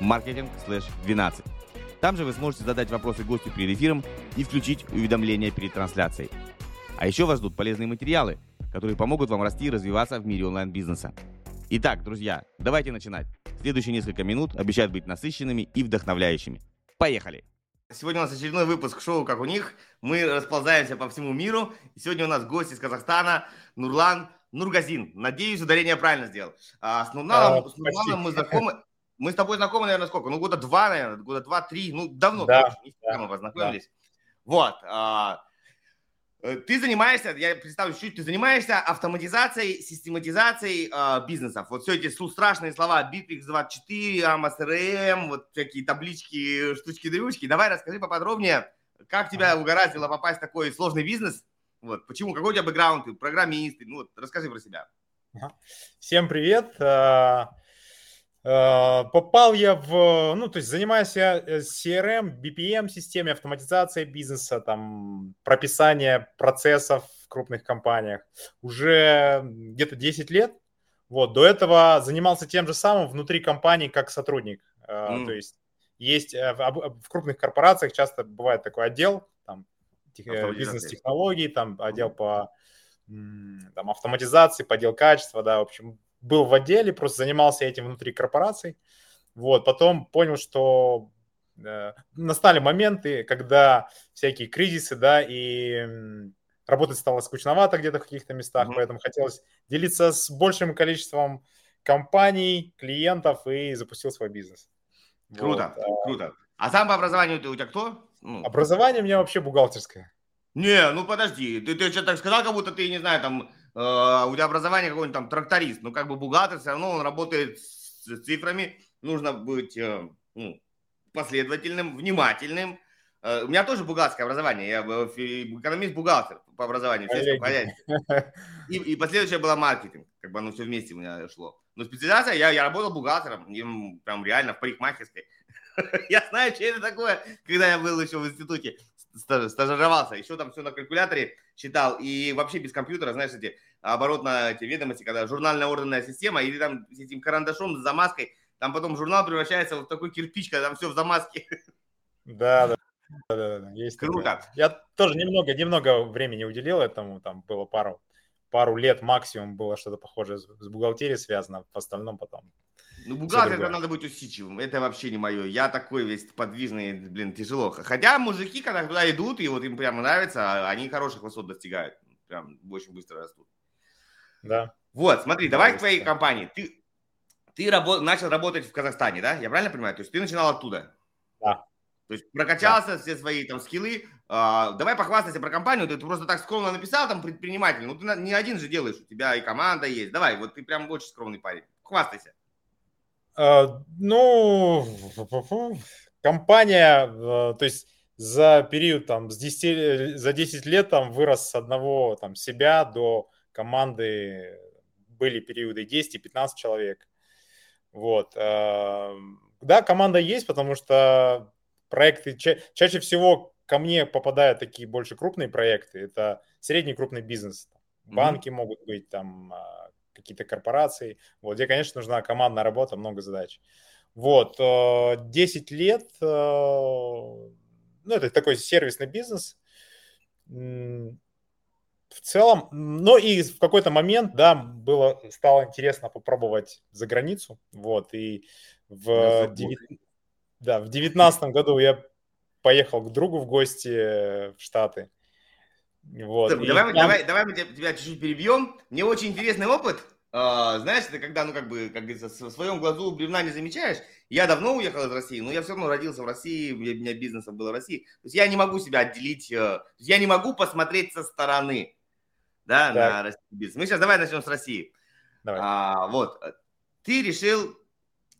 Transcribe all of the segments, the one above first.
marketing/12. Там же вы сможете задать вопросы гостю перед эфиром и включить уведомления перед трансляцией. А еще вас ждут полезные материалы, которые помогут вам расти и развиваться в мире онлайн-бизнеса. Итак, друзья, давайте начинать. Следующие несколько минут обещают быть насыщенными и вдохновляющими. Поехали! Сегодня у нас очередной выпуск шоу «Как у них». Мы расползаемся по всему миру. Сегодня у нас гость из Казахстана Нурлан Нургазин. Надеюсь, ударение правильно сделал. А, с Нурланом, а, с Нурланом мы знакомы. Мы с тобой знакомы, наверное, сколько? Ну, года два, наверное, года два-три. Ну, давно да, точно, да, мы познакомились. Да. Вот. А, э, ты занимаешься, я представлю чуть, ты занимаешься автоматизацией, систематизацией а, бизнесов. Вот все эти страшные слова, Bittrex 24, AMA CRM, вот всякие таблички, штучки-дрючки. Давай расскажи поподробнее, как тебя угораздило попасть в такой сложный бизнес? Вот, почему, какой у тебя бэкграунд, ты программист, ну вот, расскажи про себя. Всем привет. Э, попал я в, ну, то есть занимаюсь я э, CRM, BPM системе, автоматизацией бизнеса, там, прописание процессов в крупных компаниях уже где-то 10 лет. Вот, до этого занимался тем же самым внутри компании как сотрудник. Mm. То есть есть в, в крупных корпорациях часто бывает такой отдел, там, бизнес-технологий, там, отдел по там, автоматизации, по отдел качества, да, в общем, был в отделе, просто занимался этим внутри корпораций. Вот, потом понял, что э, настали моменты, когда всякие кризисы, да, и работать стало скучновато где-то в каких-то местах, mm-hmm. поэтому хотелось делиться с большим количеством компаний, клиентов и запустил свой бизнес. Круто, вот. А круто. А сам по образованию ты у тебя кто? Ну. Образование у меня вообще бухгалтерское. Не, ну подожди, ты, ты что так сказал, как будто ты, не знаю, там а, у тебя образование какой-нибудь там тракторист, ну как бы бухгалтер, все равно он работает с цифрами, нужно быть э, ну, последовательным, внимательным. Э, у меня тоже бухгалтерское образование, я экономист-бухгалтер по образованию, и, и последующее было маркетинг, как бы оно все вместе у меня шло. Но специализация, я, я работал бухгалтером, прям реально в парикмахерской. Я знаю, что это такое, когда я был еще в институте стажировался, еще там все на калькуляторе считал, и вообще без компьютера, знаешь, эти оборотные эти ведомости, когда журнальная орденная система, или там с этим карандашом, с замазкой, там потом журнал превращается в такой кирпич, когда там все в замазке. Да, да. Да, да, да, есть Круто. Такое. Я тоже немного, немного времени уделил этому, там было пару, пару лет максимум было что-то похожее с, с бухгалтерией связано, в остальном потом ну, бухгалтер это надо быть усидчивым. Это вообще не мое. Я такой весь подвижный, блин, тяжело. Хотя мужики, когда туда идут, и вот им прямо нравится, они хороших высот достигают. Прям очень быстро растут. Да. Вот, смотри, да, давай к твоей компании. Ты, ты рабо- начал работать в Казахстане, да? Я правильно понимаю? То есть ты начинал оттуда? Да. То есть прокачался да. все свои там скиллы. А, давай похвастайся про компанию. Ты, просто так скромно написал, там предприниматель. Ну, ты не один же делаешь, у тебя и команда есть. Давай, вот ты прям очень скромный парень. Хвастайся. А, ну, компания, а, то есть за период там с 10, за 10 лет там вырос с одного там себя до команды были периоды 10 и 15 человек. Вот. А, да, команда есть, потому что проекты ча- чаще всего ко мне попадают такие больше крупные проекты. Это средний крупный бизнес. Банки mm-hmm. могут быть, там какие-то корпорации, вот, где, конечно, нужна командная работа, много задач. Вот, 10 э, лет, э, ну, это такой сервисный бизнес, в целом, ну и в какой-то момент, да, было, стало интересно попробовать за границу, вот, и в, 9, да, в девятнадцатом году я поехал к другу в гости в Штаты, вот. Давай, там... давай, давай мы тебя чуть-чуть перебьем. Мне очень интересный опыт. Uh, знаешь, это когда, ну, как бы, как говорится, в своем глазу бревна не замечаешь. Я давно уехал из России, но я все равно родился в России, у меня бизнесом было в России. То есть я не могу себя отделить, uh, я не могу посмотреть со стороны, да, так. на российский бизнес. Мы сейчас давай начнем с России. Давай. Uh, вот, ты решил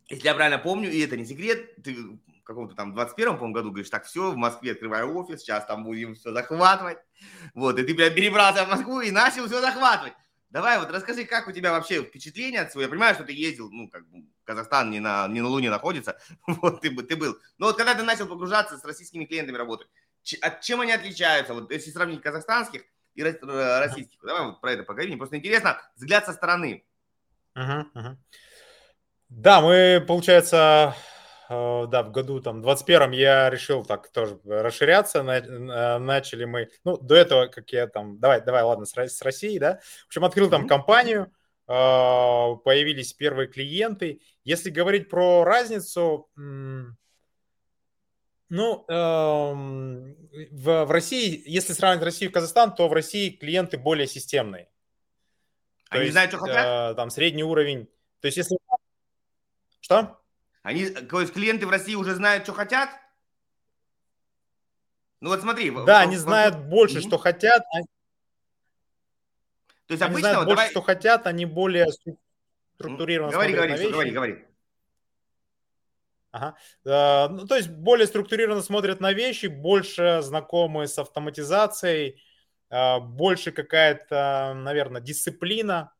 если я правильно помню, и это не секрет, ты в каком-то там 21-м, по году говоришь, так, все, в Москве открываю офис, сейчас там будем все захватывать. Вот, и ты прям перебрался в Москву и начал все захватывать. Давай вот расскажи, как у тебя вообще впечатление от своего. Я понимаю, что ты ездил, ну, как бы, Казахстан не на, не на Луне находится, вот ты, ты был. Но вот когда ты начал погружаться с российскими клиентами работать, от чем они отличаются, вот если сравнить казахстанских и российских, давай вот про это поговорим, просто интересно, взгляд со стороны. Uh-huh, uh-huh. Да, мы, получается, э, да, в году там 21 я решил так тоже расширяться, э, начали мы, ну, до этого, как я там, давай, давай, ладно, с, Россией, да, в общем, открыл там компанию, э, появились первые клиенты. Если говорить про разницу, ну, эм, в, России, если сравнивать Россию и Казахстан, то в России клиенты более системные. Они есть, знают, что хотят? Там средний уровень. То есть, если... Что? Они, то есть, клиенты в России уже знают, что хотят? Ну вот смотри. Да, в, они в, знают в... больше, mm-hmm. что хотят. Они... То есть, обычно... Они знают вот, больше, давай... что хотят, они более структурированно Говори, говори, что, говори, говори. Ага. Ну, то есть более структурированно смотрят на вещи, больше знакомы с автоматизацией, э, больше какая-то, наверное, дисциплина,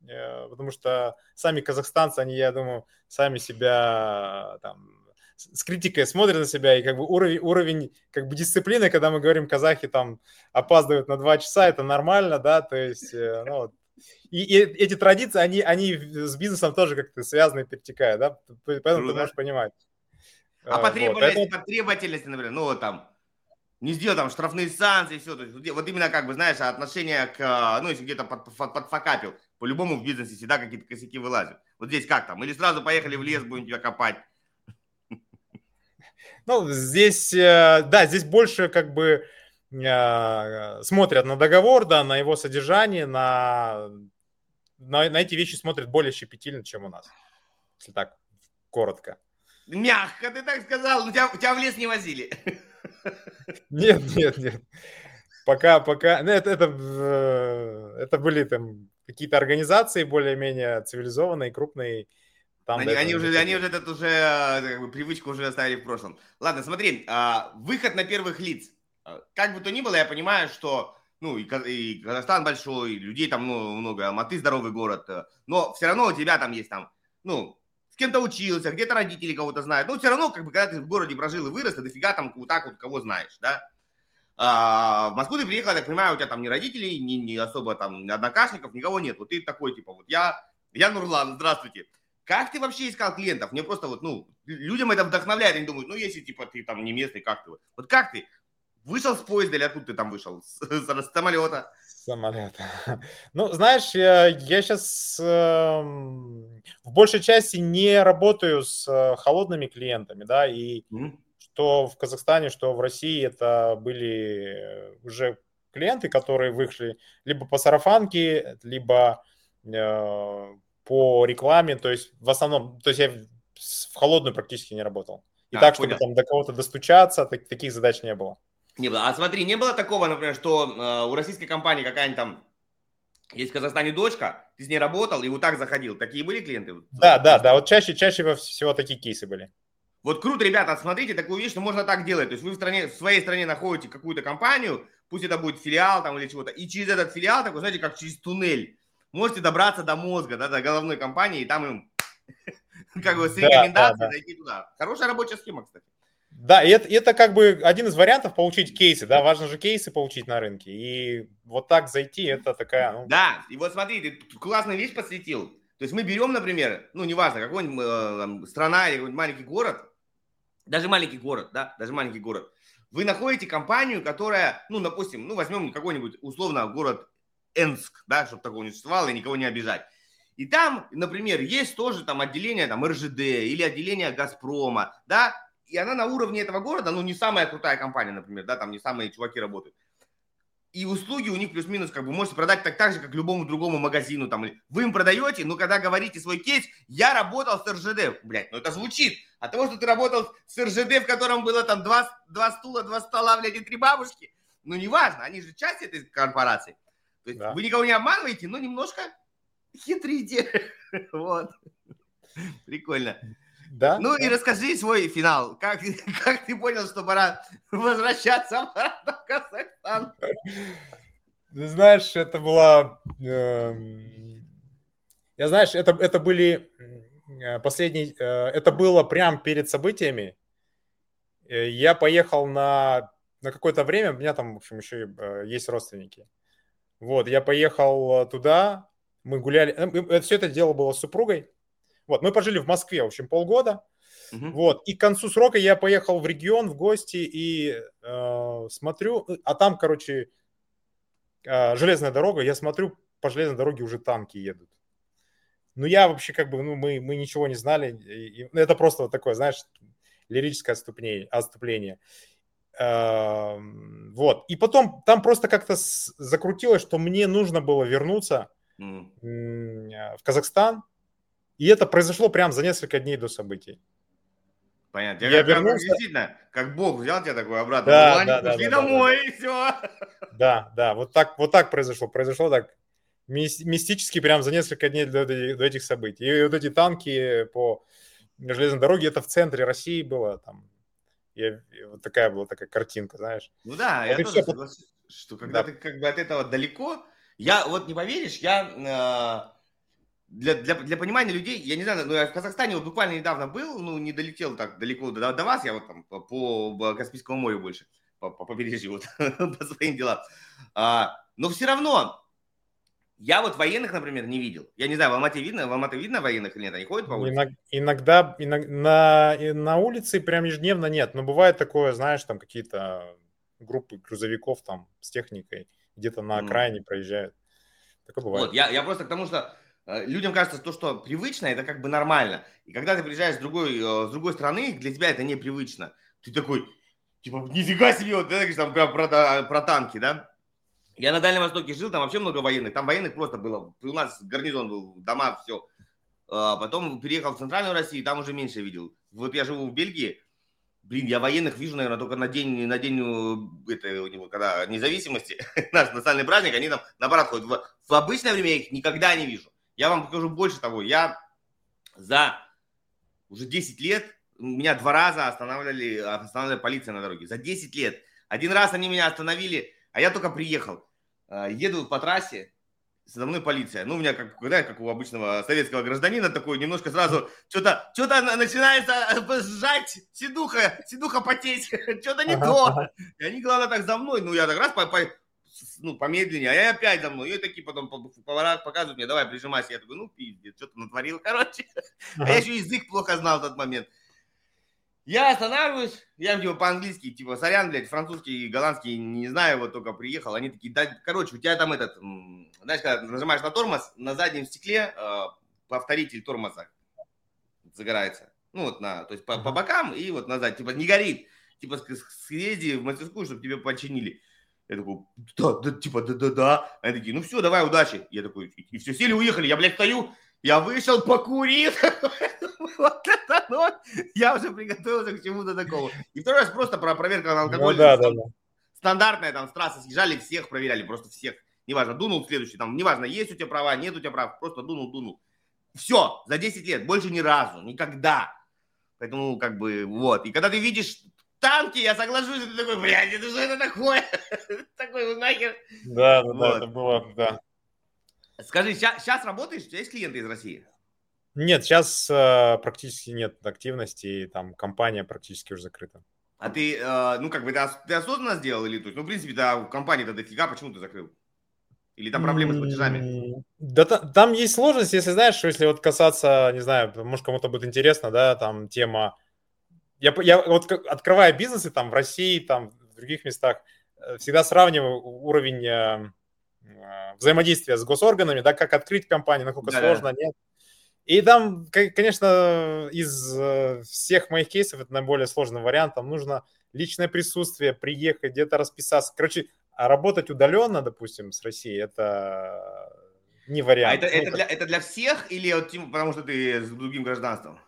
потому что сами казахстанцы, они, я думаю, сами себя там, с критикой смотрят на себя, и как бы уровень, уровень как бы дисциплины, когда мы говорим, казахи там опаздывают на два часа, это нормально, да, то есть, ну, и, и эти традиции, они, они с бизнесом тоже как-то связаны, перетекают, да? Поэтому Круто. ты можешь понимать. А по требовательности, вот, поэтому... по требовательности, например, ну вот там, не сделал там штрафные санкции, все, то есть, вот именно как бы, знаешь, отношение к, ну, если где-то под, под, подфакапил, по-любому в бизнесе всегда какие-то косяки вылазят. Вот здесь как там? Или сразу поехали в лес, будем тебя копать? Ну, здесь, э, да, здесь больше как бы Э, смотрят на договор, да, на его содержание, на, на, на эти вещи смотрят более щепетильно, чем у нас, если так коротко. Мягко ты так сказал, но тебя, тебя в лес не возили. Нет, нет, нет. Пока, пока, ну, это, это, э, это были там какие-то организации более-менее цивилизованные, крупные. Там они, они уже, они уже этот уже э, как бы, привычку уже оставили в прошлом. Ладно, смотри, а, выход на первых лиц. А, как бы то ни было, я понимаю, что ну, и, и Казахстан большой, и людей там ну, много, Алматы здоровый город, э, но все равно у тебя там есть там, ну, с кем-то учился, где-то родители кого-то знают, но все равно, как бы, когда ты в городе прожил и вырос, ты дофига там вот так вот кого знаешь, да. А, в Москву ты приехал, я так понимаю, у тебя там ни родителей, ни, ни особо там ни однокашников, никого нет. Вот ты такой, типа, вот я, я Нурлан, здравствуйте. Как ты вообще искал клиентов? Мне просто вот, ну, людям это вдохновляет, они думают, ну, если, типа, ты там не местный, как ты? Вот как ты? Вышел с поезда или откуда ты там вышел? С, с самолета? С самолета. Ну, знаешь, я, я сейчас э, эм, в большей части не работаю с э, холодными клиентами, да, и mm-hmm. Что в Казахстане, что в России это были уже клиенты, которые вышли либо по сарафанке, либо э, по рекламе, то есть в основном, то есть я в холодную практически не работал. И а, так, чтобы там до кого-то достучаться, так, таких задач не было. Не было. А смотри, не было такого, например, что э, у российской компании какая-нибудь там есть в Казахстане дочка, ты с ней работал и вот так заходил. Такие были клиенты? Да, да, да. Вот чаще, чаще всего такие кейсы были. Вот круто, ребята, смотрите, такую вещь, что можно так делать. То есть вы в, стране, в своей стране находите какую-то компанию, пусть это будет филиал там или чего-то, и через этот филиал, такой, знаете, как через туннель, можете добраться до мозга, да, до головной компании, и там им как бы с рекомендацией зайти туда. Хорошая рабочая схема, кстати. Да, и это, это как бы один из вариантов получить кейсы, да, важно же кейсы получить на рынке, и вот так зайти, это такая... Ну... Да, и вот смотри, ты классную вещь посвятил, то есть мы берем, например, ну, неважно, какой-нибудь э, страна или какой-нибудь маленький город, даже маленький город, да, даже маленький город, вы находите компанию, которая, ну, допустим, ну, возьмем какой-нибудь, условно, город Энск, да, чтобы такого не существовало и никого не обижать. И там, например, есть тоже там отделение там РЖД или отделение Газпрома, да, и она на уровне этого города, ну, не самая крутая компания, например, да, там не самые чуваки работают. И услуги у них плюс-минус, как бы, можете продать так, так же, как любому другому магазину, там, вы им продаете, но когда говорите свой кейс, я работал с РЖД, блядь, ну это звучит. От того, что ты работал с РЖД, в котором было там два, два стула, два стола, блядь, и три бабушки, ну неважно, они же часть этой корпорации. То есть да. вы никого не обманываете, но немножко хитрите. вот. Прикольно. Да? Ну и расскажи свой финал. Как, как ты понял, что пора возвращаться обратно в Казахстан? Ты знаешь, это была... Э, я знаешь, это, это были э, последние... Э, это было прямо перед событиями. Э, я поехал на, на какое-то время, у меня там, в общем, еще есть родственники. Вот, я поехал туда, мы гуляли, все это дело было с супругой. Вот, мы пожили в Москве, в общем, полгода. Uh-huh. Вот, и к концу срока я поехал в регион в гости и э, смотрю, а там, короче, э, железная дорога, я смотрю, по железной дороге уже танки едут. Ну, я вообще как бы, ну, мы, мы ничего не знали. И, и, ну, это просто вот такое, знаешь, лирическое отступление. отступление. Э, вот. И потом там просто как-то закрутилось, что мне нужно было вернуться mm. в Казахстан, и это произошло прямо за несколько дней до событий. Понятно. Я, я как, вернулся... действительно, как Бог взял тебя такой обратно. Да, да, да, да, домой, да, да. и все. Да, да, вот так, вот так произошло. Произошло так мистически прям за несколько дней до, до этих событий. И вот эти танки по железной дороге, это в центре России было. Там, и вот такая была такая картинка, знаешь. Ну да, вот я тоже все... согласен, что когда да. ты как бы от этого далеко, я вот не поверишь, я... Э для, для, для понимания людей, я не знаю, ну, я в Казахстане вот буквально недавно был, ну, не долетел так далеко до, до вас, я вот там по, по Каспийскому морю больше, по, по побережью, вот, по своим делам. А, но все равно, я вот военных, например, не видел. Я не знаю, в Алмате видно, в Алмате видно военных или нет? Они ходят по улице? Иногда, иногда на, на улице прям ежедневно нет, но бывает такое, знаешь, там какие-то группы грузовиков там с техникой где-то на окраине mm. проезжают. Такое бывает. Вот, я, я просто к тому, что людям кажется, то, что привычно, это как бы нормально. И когда ты приезжаешь с другой, э, с другой страны, для тебя это непривычно. Ты такой, типа, нифига себе, вот это, там, про, про, про танки, да? Я на Дальнем Востоке жил, там вообще много военных. Там военных просто было. У нас гарнизон был, дома, все. А потом переехал в Центральную Россию, там уже меньше видел. Вот я живу в Бельгии. Блин, я военных вижу, наверное, только на день, на день э, это, у него, когда независимости, наш национальный праздник, они там наоборот ходят. В, в обычное время я их никогда не вижу. Я вам покажу больше того. Я за уже 10 лет, меня два раза останавливали, останавливали полиция на дороге. За 10 лет. Один раз они меня остановили, а я только приехал. А, еду по трассе, со мной полиция. Ну, у меня, как, когда, как у обычного советского гражданина, такой немножко сразу что-то что начинается сжать, седуха, седуха потеть, что-то не то. И они, главное, так за мной. Ну, я так раз по, по, ну, помедленнее, а я опять за мной. И такие потом поворот показывают мне, давай, прижимайся. Я такой, ну, пиздец, что-то натворил, короче. А я еще язык плохо знал в тот момент. Я останавливаюсь, я типа по-английски, типа, сорян, блядь, французский, голландский, не знаю, вот только приехал. Они такие, да, короче, у тебя там этот, знаешь, когда нажимаешь на тормоз, на заднем стекле э, повторитель тормоза загорается. Ну, вот на, то есть по, по бокам и вот назад, типа, не горит. Типа, съезди в мастерскую, чтобы тебе починили. Я такой, да, да, типа, да-да-да. Они такие, ну все, давай, удачи. Я такой, и, все, сели, уехали. Я, блядь, стою, я вышел, покурил. Вот это, ну, я уже приготовился к чему-то такому. И второй раз просто про проверку на алкоголь. Ну, да, да, да. Стандартная, там, с трассы съезжали, всех проверяли, просто всех. Неважно, дунул следующий, там, неважно, есть у тебя права, нет у тебя прав, просто дунул, дунул. Все, за 10 лет, больше ни разу, никогда. Поэтому, как бы, вот. И когда ты видишь танки, я соглашусь, ты такой, блядь, это что это такое? Такой, ну нахер. Да, да, да, это было, да. Скажи, сейчас работаешь? У тебя есть клиенты из России? Нет, сейчас э, практически нет активности, и там компания практически уже закрыта. А ты, э, ну, как бы, ты, ты осознанно сделал или тут? Ну, в принципе, да, компания-то дофига, почему ты закрыл? Или там проблемы с платежами? Да, там есть сложность, если знаешь, если вот касаться, не знаю, может, кому-то будет интересно, да, там тема я, я вот открывая бизнесы там в России, там в других местах, э, всегда сравниваю уровень э, э, взаимодействия с госорганами, да, как открыть компанию, насколько да, сложно, нет. И там, конечно, из всех моих кейсов это наиболее сложный вариант. Там нужно личное присутствие, приехать, где-то расписаться. Короче, а работать удаленно, допустим, с Россией, это не вариант. А это, это, для, это для всех или вот, потому что ты с другим гражданством?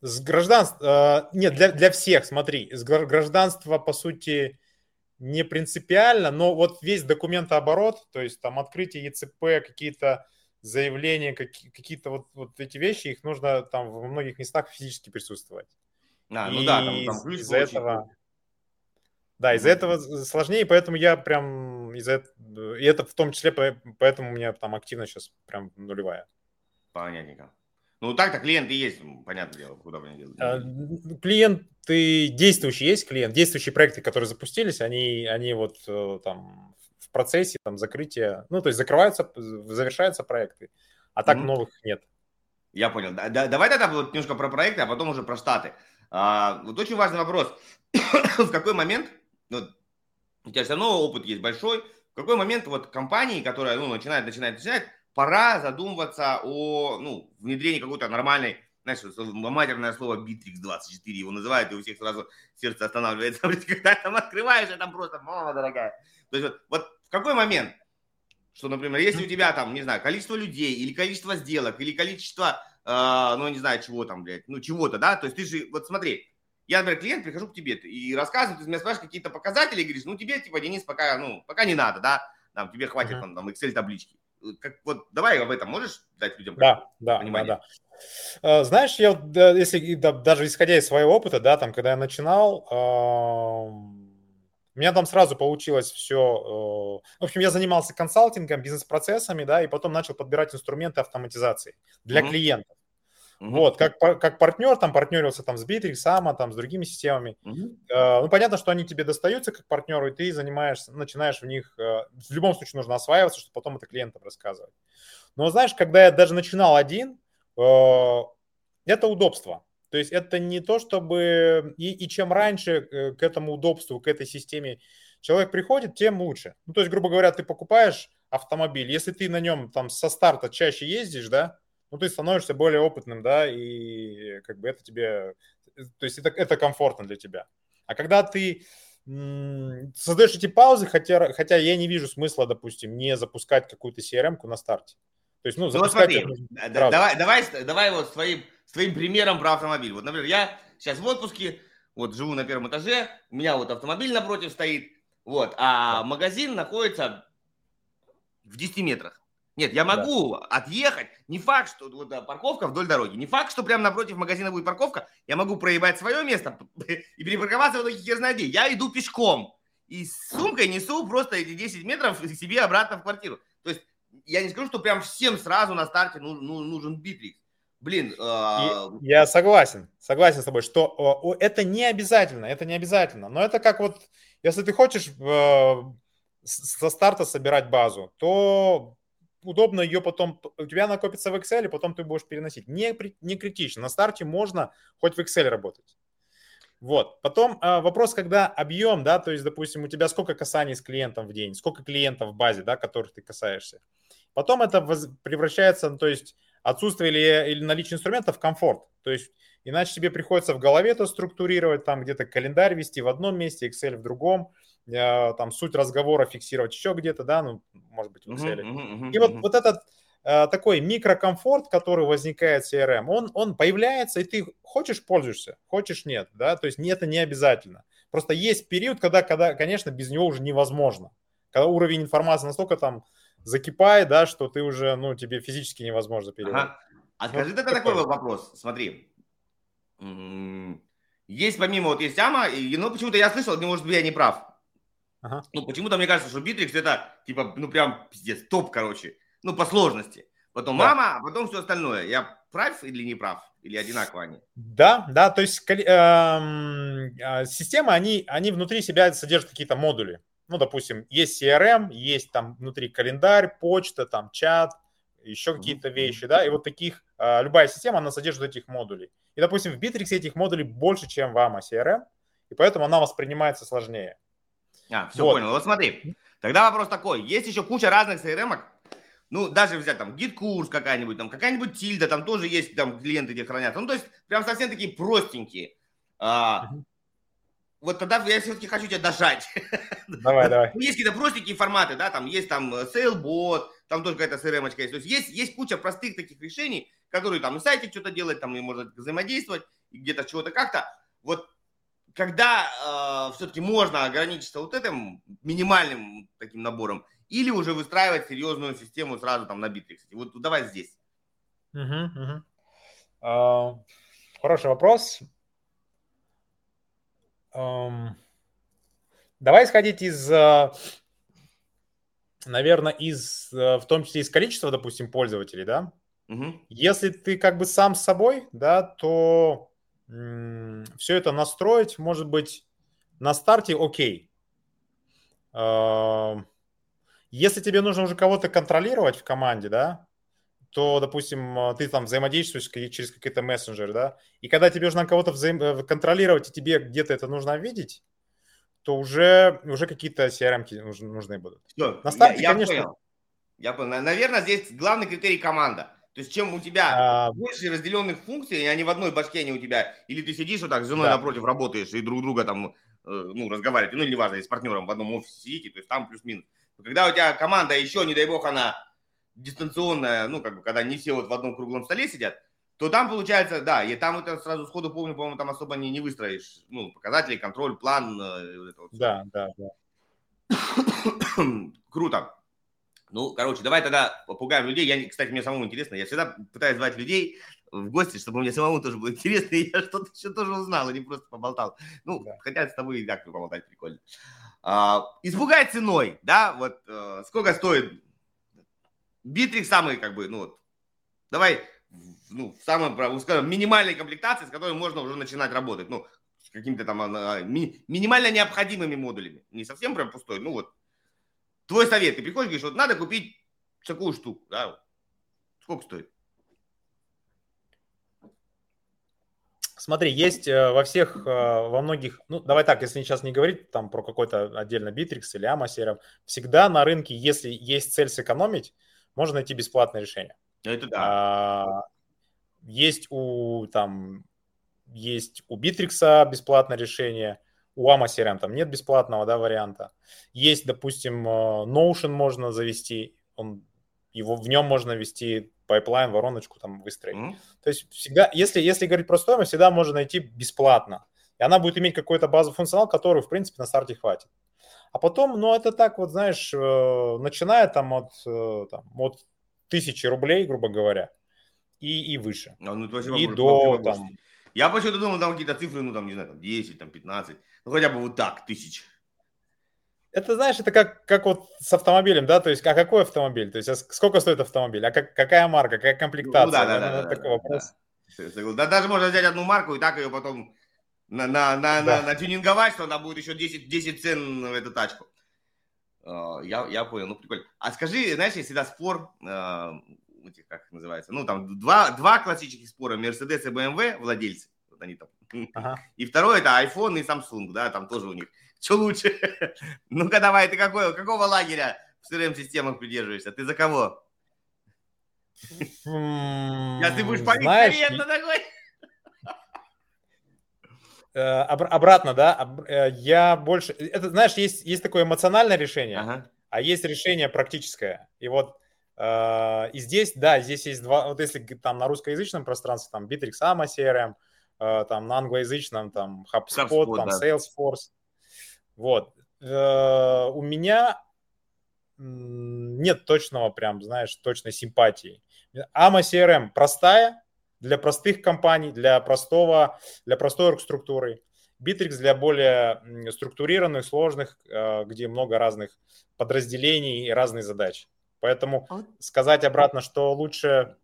С гражданства... Э, нет, для, для всех, смотри. С гражданства, по сути, не принципиально, но вот весь документооборот, то есть там открытие ЕЦП, какие-то заявления, какие-то вот, вот эти вещи, их нужно там в многих местах физически присутствовать. А, ну и да, там, там из-за этого... Да, из-за этого сложнее, поэтому я прям из-за и это в том числе поэтому у меня там активность сейчас прям нулевая. Понятненько. Ну так-то клиенты есть, понятное дело, куда бы они делать. А, клиент, ты действующий есть клиент, действующие проекты, которые запустились, они, они вот э, там в процессе там закрытия, ну то есть закрываются, завершаются проекты, а так mm-hmm. новых нет. Я понял. Да, да, давай тогда вот немножко про проекты, а потом уже про штаты. А, вот очень важный вопрос. в какой момент, вот, у тебя все равно опыт есть большой, в какой момент вот компании, которая ну, начинает, начинает, начинает, пора задумываться о ну, внедрении какой-то нормальной, знаешь, матерное слово Bittrex 24 его называют, и у всех сразу сердце останавливается. Когда там открываешь, это просто, мама дорогая. То есть вот, вот в какой момент, что, например, если у тебя там, не знаю, количество людей, или количество сделок, или количество, э, ну, не знаю, чего там, блядь, ну, чего-то, да, то есть ты же, вот смотри, я, например, клиент, прихожу к тебе и рассказываю, ты меня спрашиваешь какие-то показатели, и говоришь, ну, тебе, типа, Денис, пока, ну, пока не надо, да, там, тебе хватит, uh-huh. там, там, Excel-таблички. Э, как, вот давай об этом можешь дать людям да, да, понимание? Да, да. Знаешь, я если даже исходя из своего опыта, да, там, когда я начинал, у меня там сразу получилось все. В общем, я занимался консалтингом, бизнес-процессами, да, и потом начал подбирать инструменты автоматизации для mm-hmm. клиентов. Mm-hmm. Вот, как, как партнер, там партнерился там с Bittrex, Sama, там с другими системами. Mm-hmm. ну, понятно, что они тебе достаются как партнеру, и ты занимаешься, начинаешь в них, э, в любом случае нужно осваиваться, чтобы потом это клиентам рассказывать. Но знаешь, когда я даже начинал один, э, это удобство. То есть это не то, чтобы... И, и чем раньше к этому удобству, к этой системе человек приходит, тем лучше. Ну, то есть, грубо говоря, ты покупаешь автомобиль, если ты на нем там со старта чаще ездишь, да, ну, ты становишься более опытным, да, и как бы это тебе, то есть это, это комфортно для тебя. А когда ты создаешь эти паузы, хотя, хотя я не вижу смысла, допустим, не запускать какую-то CRM-ку на старте. То есть, ну, ну запускать... Вот смотри, давай, давай, давай вот своим, своим примером про автомобиль. Вот, например, я сейчас в отпуске, вот живу на первом этаже, у меня вот автомобиль напротив стоит, вот, а магазин находится в 10 метрах. Нет, я могу да. отъехать. Не факт, что вот, да, парковка вдоль дороги. Не факт, что прямо напротив магазина будет парковка. Я могу проебать свое место и перепарковаться в итоге хер знает Я иду пешком. И с сумкой несу просто эти 10 метров себе обратно в квартиру. То есть я не скажу, что прям всем сразу на старте ну, ну, нужен битрикс. Блин. Э... Я согласен. Согласен с тобой, что это не обязательно. Это не обязательно. Но это как вот, если ты хочешь э, со старта собирать базу, то удобно ее потом, у тебя накопится в Excel, и потом ты будешь переносить. Не, не критично. На старте можно хоть в Excel работать. Вот. Потом э, вопрос, когда объем, да, то есть, допустим, у тебя сколько касаний с клиентом в день, сколько клиентов в базе, да, которых ты касаешься. Потом это воз, превращается, ну, то есть, отсутствие или, или наличие инструментов в комфорт. То есть, иначе тебе приходится в голове это структурировать, там где-то календарь вести в одном месте, Excel в другом, там суть разговора фиксировать еще где-то, да, ну, может быть, в Excel. Uh-huh, uh-huh, И вот, вот этот э, такой микрокомфорт, который возникает в CRM, он, он появляется, и ты хочешь пользуешься, хочешь нет, да, то есть это не обязательно. Просто есть период, когда, когда, конечно, без него уже невозможно. Когда уровень информации настолько там закипает, да, что ты уже, ну, тебе физически невозможно переводить. Ага. А скажи вот тогда такой вопрос, смотри. Есть помимо, вот есть Amo, и, ну, почему-то я слышал, может быть, я не прав. Ага. Ну, почему-то мне кажется, что Bitrix это, типа, ну, прям, пиздец, топ, короче. Ну, по сложности. Потом да. Amo, а потом все остальное. Я прав или не прав? Или одинаково они? Да, да, то есть э, э, системы, они, они внутри себя содержат какие-то модули. Ну, допустим, есть CRM, есть там внутри календарь, почта, там чат, еще какие-то вещи, да, и вот таких, э, любая система, она содержит этих модулей. И, допустим, в Bitrix этих модулей больше, чем в amoCRM, и поэтому она воспринимается сложнее. А, все вот. понял. Вот смотри, тогда вопрос такой. Есть еще куча разных CRM, ну, даже взять там GetCourse какая-нибудь, там какая-нибудь Tilda, там тоже есть там клиенты, где хранятся. Ну, то есть прям совсем такие простенькие. А, вот тогда я все-таки хочу тебя дожать. Давай, давай. Есть какие-то простенькие форматы, да, там есть там SailBot, там тоже какая-то CRM есть. То есть есть, есть куча простых таких решений, которые там на сайте что-то делать, там и может взаимодействовать, где-то чего-то как-то. Вот когда э, все-таки можно ограничиться вот этим минимальным таким набором, или уже выстраивать серьезную систему сразу там на Bittrex. Вот давай здесь. Угу, угу. Uh, хороший вопрос. Um, давай исходить из, uh, наверное, из, uh, в том числе из количества, допустим, пользователей, да? Угу. Если ты как бы сам с собой, да, то все это настроить, может быть, на старте окей. Uh, если тебе нужно уже кого-то контролировать в команде, да, то, допустим, э, ты там взаимодействуешь через какие-то мессенджеры, да, и когда тебе нужно кого-то взаим... Э, контролировать, и тебе где-то это нужно видеть, то уже, уже какие-то CRM нужны, нужны будут. Все, На старте, я, я конечно... Понял. Я понял. Наверное, здесь главный критерий команда. То есть, чем у тебя а... больше разделенных функций, и они в одной башке, не у тебя, или ты сидишь вот так с женой да. напротив работаешь и друг друга там, э, ну, разговариваете, ну, или неважно, с партнером в одном офисе сидите, то есть там плюс-минус. Когда у тебя команда еще, не дай бог, она дистанционная, ну, как бы, когда не все вот в одном круглом столе сидят, то там получается, да, и там это сразу сходу помню, по-моему, там особо не, не выстроишь, ну, показатели, контроль, план. Э, вот вот да, да, да. Круто. Ну, короче, давай тогда попугаем людей. Я, кстати, мне самому интересно. Я всегда пытаюсь звать людей в гости, чтобы мне самому тоже было интересно, и я что-то еще тоже узнал, а не просто поболтал. Ну, да. хотя с тобой и так поболтать прикольно. А, испугай ценой, да, вот а, сколько стоит Bitrix самый, как бы, ну вот, давай, ну, в самой, скажем, минимальной комплектации, с которой можно уже начинать работать, ну, с какими-то там а, ми, минимально необходимыми модулями, не совсем прям пустой, ну вот, твой совет, ты приходишь, говоришь, вот надо купить такую штуку, да, сколько стоит? Смотри, есть э, во всех, э, во многих, ну, давай так, если сейчас не говорить там про какой-то отдельно Bitrix или Amo, всегда на рынке, если есть цель сэкономить, можно найти бесплатное решение. Это да. А, есть у там есть у Bitrix бесплатное решение, у Amo там нет бесплатного да, варианта. Есть, допустим, э, Notion можно завести, он, его, в нем можно вести пайплайн, вороночку там выстроить. Mm-hmm. То есть всегда, если, если говорить про стоимость, всегда можно найти бесплатно. И она будет иметь какой-то базовый функционал, который, в принципе, на старте хватит. А потом, ну, это так вот, знаешь, э, начиная там от, э, там, от тысячи рублей, грубо говоря, и, и выше. А, ну, есть, и до, там... Я почему-то думал, там какие-то цифры, ну, там, не знаю, там 10, там 15, ну, хотя бы вот так, тысяч это, знаешь, это как, как вот с автомобилем, да, то есть, а какой автомобиль? То есть, а сколько стоит автомобиль? А как, какая марка, какая комплектация? Ну, да, да, да, да, такой вопрос. Да. да. Даже можно взять одну марку и так ее потом на, на, на, да. на, тюнинговать, что она будет еще 10, 10 цен в эту тачку. А, я, я понял, ну прикольно. А скажи, знаешь, есть всегда спор, э, как называется, ну там два, два классических спора, Mercedes и BMW владельцы, вот они там. Ага. И второе это iPhone и Samsung, да, там тоже у них что лучше? Ну-ка давай, ты какой, какого лагеря в CRM-системах придерживаешься? Ты за кого? Я ты будешь политкорректно такой. Э, обратно, да, э, я больше, это, знаешь, есть, есть такое эмоциональное решение, ага. а есть решение практическое. И вот э, и здесь, да, здесь есть два, вот если там на русскоязычном пространстве, там Bittrex, AMA CRM, там на англоязычном, там HubSpot, HubSpot там да. Salesforce, вот. Э, у меня нет точного прям, знаешь, точной симпатии. AMA CRM простая для простых компаний, для простого, для простой структуры. Bittrex для более структурированных, сложных, э, где много разных подразделений и разные задачи. Поэтому сказать обратно, что лучше э,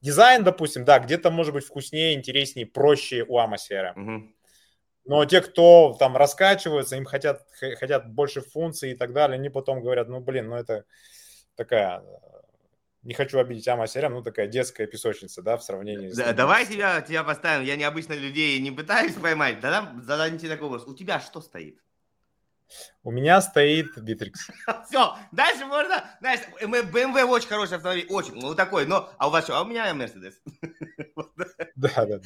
дизайн, допустим, да, где-то может быть вкуснее, интереснее, проще у CRM. Угу. Но те, кто там раскачиваются, им хотят, хотят больше функций и так далее, они потом говорят, ну, блин, ну, это такая, не хочу обидеть Ама Серям, ну, такая детская песочница, да, в сравнении да, с... Давай тебя, тебя поставим, я необычно людей не пытаюсь поймать, да, зададите такой вопрос, у тебя что стоит? У меня стоит Bittrex. Все, дальше можно, знаешь, BMW очень хороший автомобиль, очень, ну такой, но, а у вас что? А у меня Mercedes. Да, да.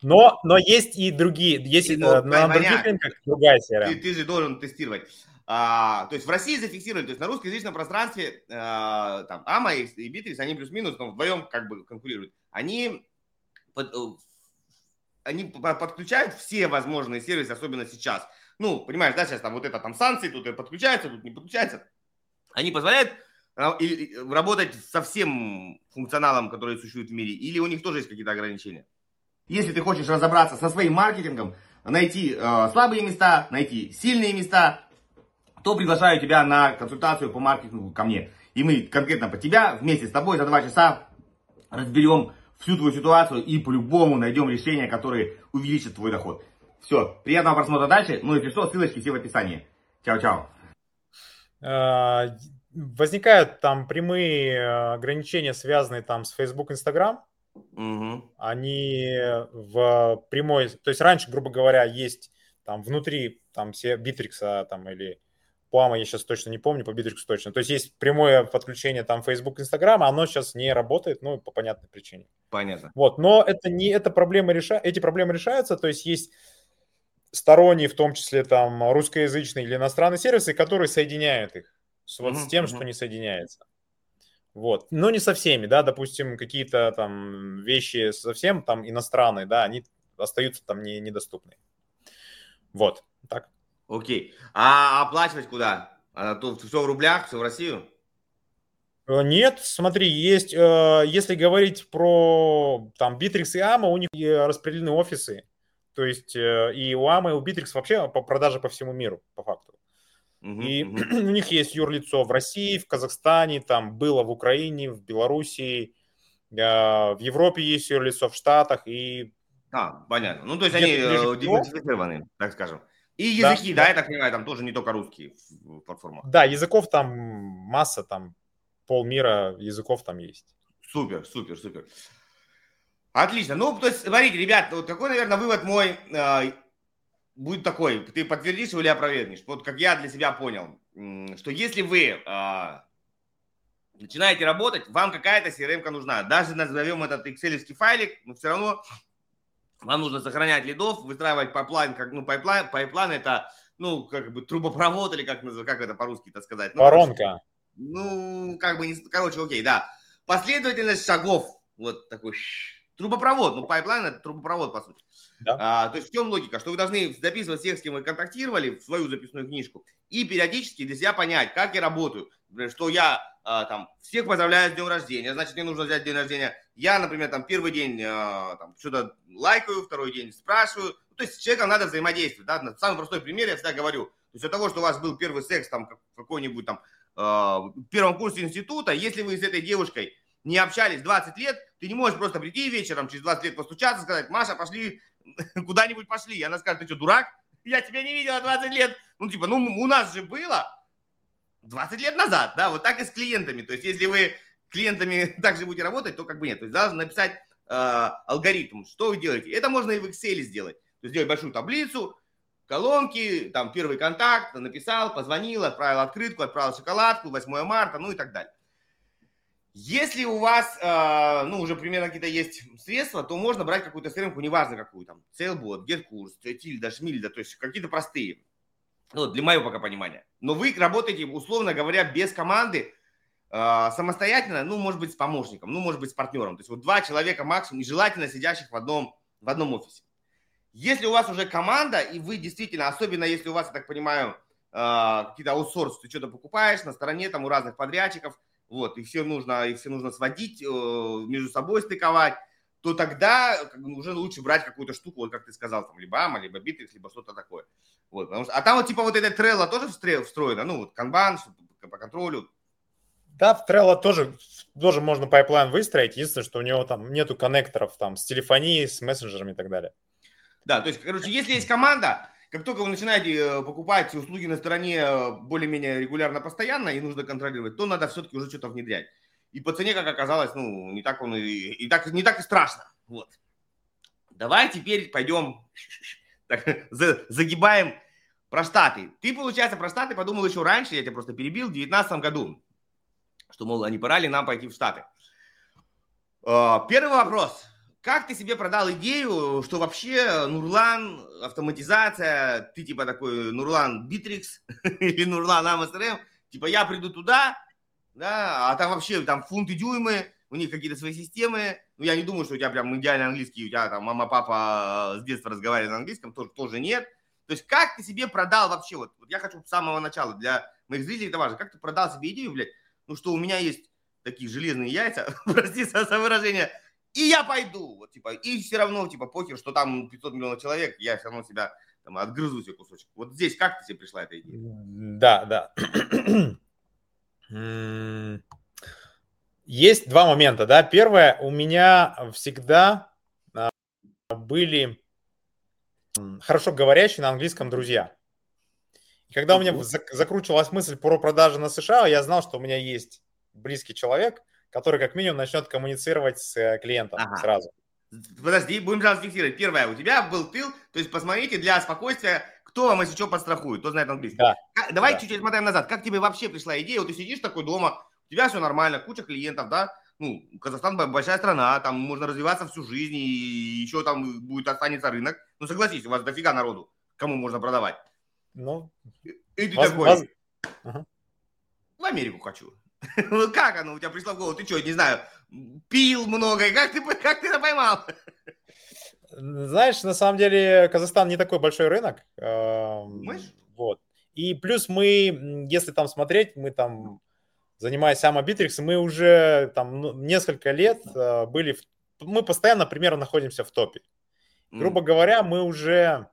Но, но есть и другие, есть ну, э, на других рынках другая серия. Ты, ты же должен тестировать. А, то есть в России зафиксировали, то есть на русскоязычном пространстве а, там Ама и, и они плюс-минус, но вдвоем как бы конкурируют. Они под, э, они подключают все возможные сервисы, особенно сейчас. Ну, понимаешь, да, сейчас там вот это там санкции, тут подключается, тут не подключается. Они позволяют работать со всем функционалом, который существует в мире, или у них тоже есть какие-то ограничения? Если ты хочешь разобраться со своим маркетингом, найти э, слабые места, найти сильные места, то приглашаю тебя на консультацию по маркетингу ко мне. И мы конкретно по тебя вместе с тобой за два часа разберем всю твою ситуацию и по-любому найдем решение, которое увеличит твой доход. Все, приятного просмотра дальше. Ну и если что, ссылочки все в описании. Чао-чао. А, возникают там прямые э, ограничения, связанные там с Facebook, Instagram. Угу. Они в прямой, то есть раньше, грубо говоря, есть там внутри там все Битрикса там или Пуама я сейчас точно не помню, по Битриксу точно. То есть есть прямое подключение там Facebook, Instagram, оно сейчас не работает, ну, по понятной причине. Понятно. Вот, но это не, эта проблема реша... эти проблемы решаются, то есть есть сторонние, в том числе там русскоязычные или иностранные сервисы, которые соединяют их с, вот, uh-huh, с тем, что не соединяется. Вот. Но не со всеми, да, допустим, какие-то там вещи совсем там иностранные, да, они остаются там не, недоступны. Вот, так. Окей. А оплачивать куда? А, то все в рублях, все в Россию? Э, нет, смотри, есть, э, если говорить про там Bittrex и AMA, у них распределены офисы, то есть э, и у AMA, и у Bittrex вообще по продаже по всему миру, по факту. Uh-huh, и uh-huh. у них есть юрлицо в России, в Казахстане, там было в Украине, в Белоруссии, э, в Европе есть юрлицо, в Штатах и... А, понятно. Ну, то есть они э, диверсифицированы, так скажем. И языки, да, да, я так понимаю, там тоже не только русские в платформах. Да, языков там масса, там полмира языков там есть. Супер, супер, супер. Отлично. Ну, то есть, смотрите, ребят, вот какой, наверное, вывод мой э, будет такой. Ты подтвердишь или опровергнешь? Вот как я для себя понял, что если вы э, начинаете работать, вам какая-то CRM нужна. Даже назовем этот excel файлик, но все равно вам нужно сохранять лидов, выстраивать пайплайн, как, ну, пайплайн, пайплайн это, ну, как бы трубопровод или как, как это по-русски это сказать? Ну, Воронка. Ну, как бы, короче, окей, да. Последовательность шагов, вот такой трубопровод, ну, пайплайн это трубопровод, по сути. Да. А, то есть в чем логика? Что вы должны записывать всех, с кем вы контактировали, в свою записную книжку, и периодически для себя понять, как я работаю, что я а, там всех поздравляю с днем рождения, значит, мне нужно взять день рождения. Я, например, там первый день а, там, что-то лайкаю, второй день спрашиваю. Ну, то есть с человеком надо взаимодействовать. Да? Самый простой пример я всегда говорю. То есть от того, что у вас был первый секс там какой-нибудь там э, в первом курсе института, если вы с этой девушкой не общались 20 лет, ты не можешь просто прийти вечером через 20 лет постучаться, сказать, Маша, пошли куда-нибудь пошли. И она скажет, ты что, дурак? Я тебя не видела 20 лет. Ну, типа, ну, у нас же было. 20 лет назад, да, вот так и с клиентами. То есть, если вы клиентами также будете работать, то как бы нет. То есть, должен написать э, алгоритм, что вы делаете. Это можно и в Excel сделать. То есть, сделать большую таблицу, колонки, там, первый контакт, написал, позвонил, отправил открытку, отправил шоколадку, 8 марта, ну и так далее. Если у вас, э, ну, уже примерно какие-то есть средства, то можно брать какую-то стрелку, неважно какую, там, Целбот, Геткурс, Тильда, Шмильда, то есть какие-то простые. Ну, для моего пока понимания. Но вы работаете, условно говоря, без команды, э, самостоятельно, ну, может быть, с помощником, ну, может быть, с партнером. То есть вот два человека максимум, желательно сидящих в одном, в одном офисе. Если у вас уже команда, и вы действительно, особенно если у вас, я так понимаю, э, какие-то аутсорс, ты что-то покупаешь на стороне там у разных подрядчиков, вот, и все нужно, их все нужно сводить, э, между собой стыковать, то тогда как бы, уже лучше брать какую-то штуку, вот как ты сказал, там, либо AMA, либо Bittrex, либо что-то такое. Вот, потому что, а там вот типа вот эта Trello тоже встроена, ну вот канбан по контролю. Да, в Trello тоже, тоже можно пайплайн выстроить, единственное, что у него там нету коннекторов там с телефонией, с мессенджерами и так далее. Да, то есть, короче, если есть команда, как только вы начинаете э, покупать услуги на стороне э, более-менее регулярно, постоянно, и нужно контролировать, то надо все-таки уже что-то внедрять. И по цене, как оказалось, ну, не так он и, и, так, не так и страшно. Вот. Давай теперь пойдем так, за, загибаем про Штаты. Ты, получается, про Штаты подумал еще раньше, я тебя просто перебил, в 2019 году, что, мол, не пора ли нам пойти в Штаты. А, первый вопрос. Как ты себе продал идею, что вообще Нурлан, автоматизация, ты типа такой Нурлан Bitrix или Нурлан amoCRM, типа я приду туда, да, а там вообще там фунты дюймы, у них какие-то свои системы. Ну, я не думаю, что у тебя прям идеальный английский, у тебя там мама, папа с детства разговаривают на английском, тоже, тоже нет. То есть как ты себе продал вообще, вот, вот я хочу с самого начала, для моих зрителей это важно, как ты продал себе идею, блядь, ну что у меня есть такие железные яйца, прости за выражение, и я пойду, вот, типа, и все равно, типа, похер, что там 500 миллионов человек, я все равно себя там отгрызу себе кусочек. Вот здесь как ты себе пришла эта идея? Да, да. Есть два момента, да. Первое, у меня всегда а, были хорошо говорящие на английском друзья. И когда у меня закручивалась мысль про продажи на США, я знал, что у меня есть близкий человек, который как минимум начнет коммуницировать с э, клиентом ага. сразу. Подожди, будем сразу фиксировать. Первое, у тебя был тыл, то есть посмотрите для спокойствия, кто вам, если что, подстрахует, кто знает английский. Да. Давай да. чуть-чуть смотрим назад. Как тебе вообще пришла идея? Вот ты сидишь такой дома, у тебя все нормально, куча клиентов, да? Ну, Казахстан большая страна, там можно развиваться всю жизнь, и еще там будет останется рынок. Ну, согласись, у вас дофига народу, кому можно продавать. Ну, и ты воз, такой, воз... Ага. в Америку хочу. Ну, как оно у тебя пришло в голову? Ты что, не знаю, пил много, как ты, как ты это поймал? Знаешь, на самом деле Казахстан не такой большой рынок. Думаешь? Вот. И плюс мы, если там смотреть, мы там, занимаясь Amo Bitrix, мы уже там ну, несколько лет а, были, в, мы постоянно примерно находимся в топе. Грубо говоря, мы уже,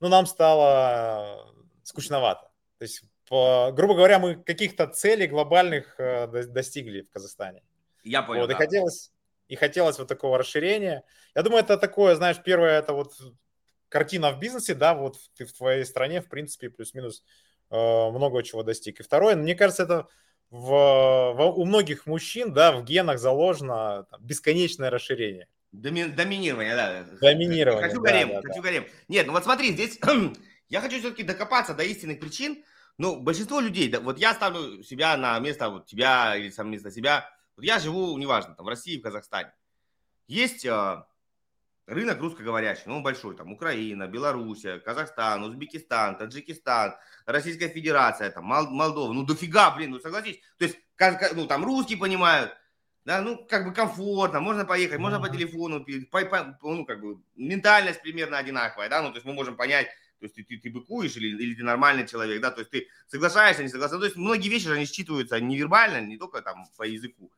ну, нам стало скучновато. То есть, грубо говоря, мы каких-то целей глобальных э, достигли в Казахстане. Я понял. Вот, да. и хотелось, и хотелось вот такого расширения. Я думаю, это такое, знаешь, первое, это вот картина в бизнесе, да, вот ты в твоей стране, в принципе, плюс-минус э, много чего достиг. И второе, мне кажется, это в, в, у многих мужчин, да, в генах заложено там, бесконечное расширение. Доми, доминирование, да. Доминирование. Хочу да, да, хочу да. горем. Нет, ну вот смотри, здесь я хочу все-таки докопаться до истинных причин. Ну, большинство людей, да, вот я ставлю себя на место вот тебя или сам место себя, вот я живу, неважно, там в России, в Казахстане. Есть э, рынок русскоговорящий, ну, он большой, там Украина, Белоруссия, Казахстан, Узбекистан, Таджикистан, Российская Федерация, там Мол, Молдова, ну, дофига, блин, ну, согласись. То есть, ну, там русские понимают, да, ну, как бы комфортно, можно поехать, можно mm-hmm. по телефону, по, по, ну, как бы ментальность примерно одинаковая, да, ну, то есть мы можем понять, то есть ты, ты, ты быкуешь или, или ты нормальный человек, да, то есть ты соглашаешься, не соглашаешься, то есть многие вещи же они считываются невербально, не только там по языку.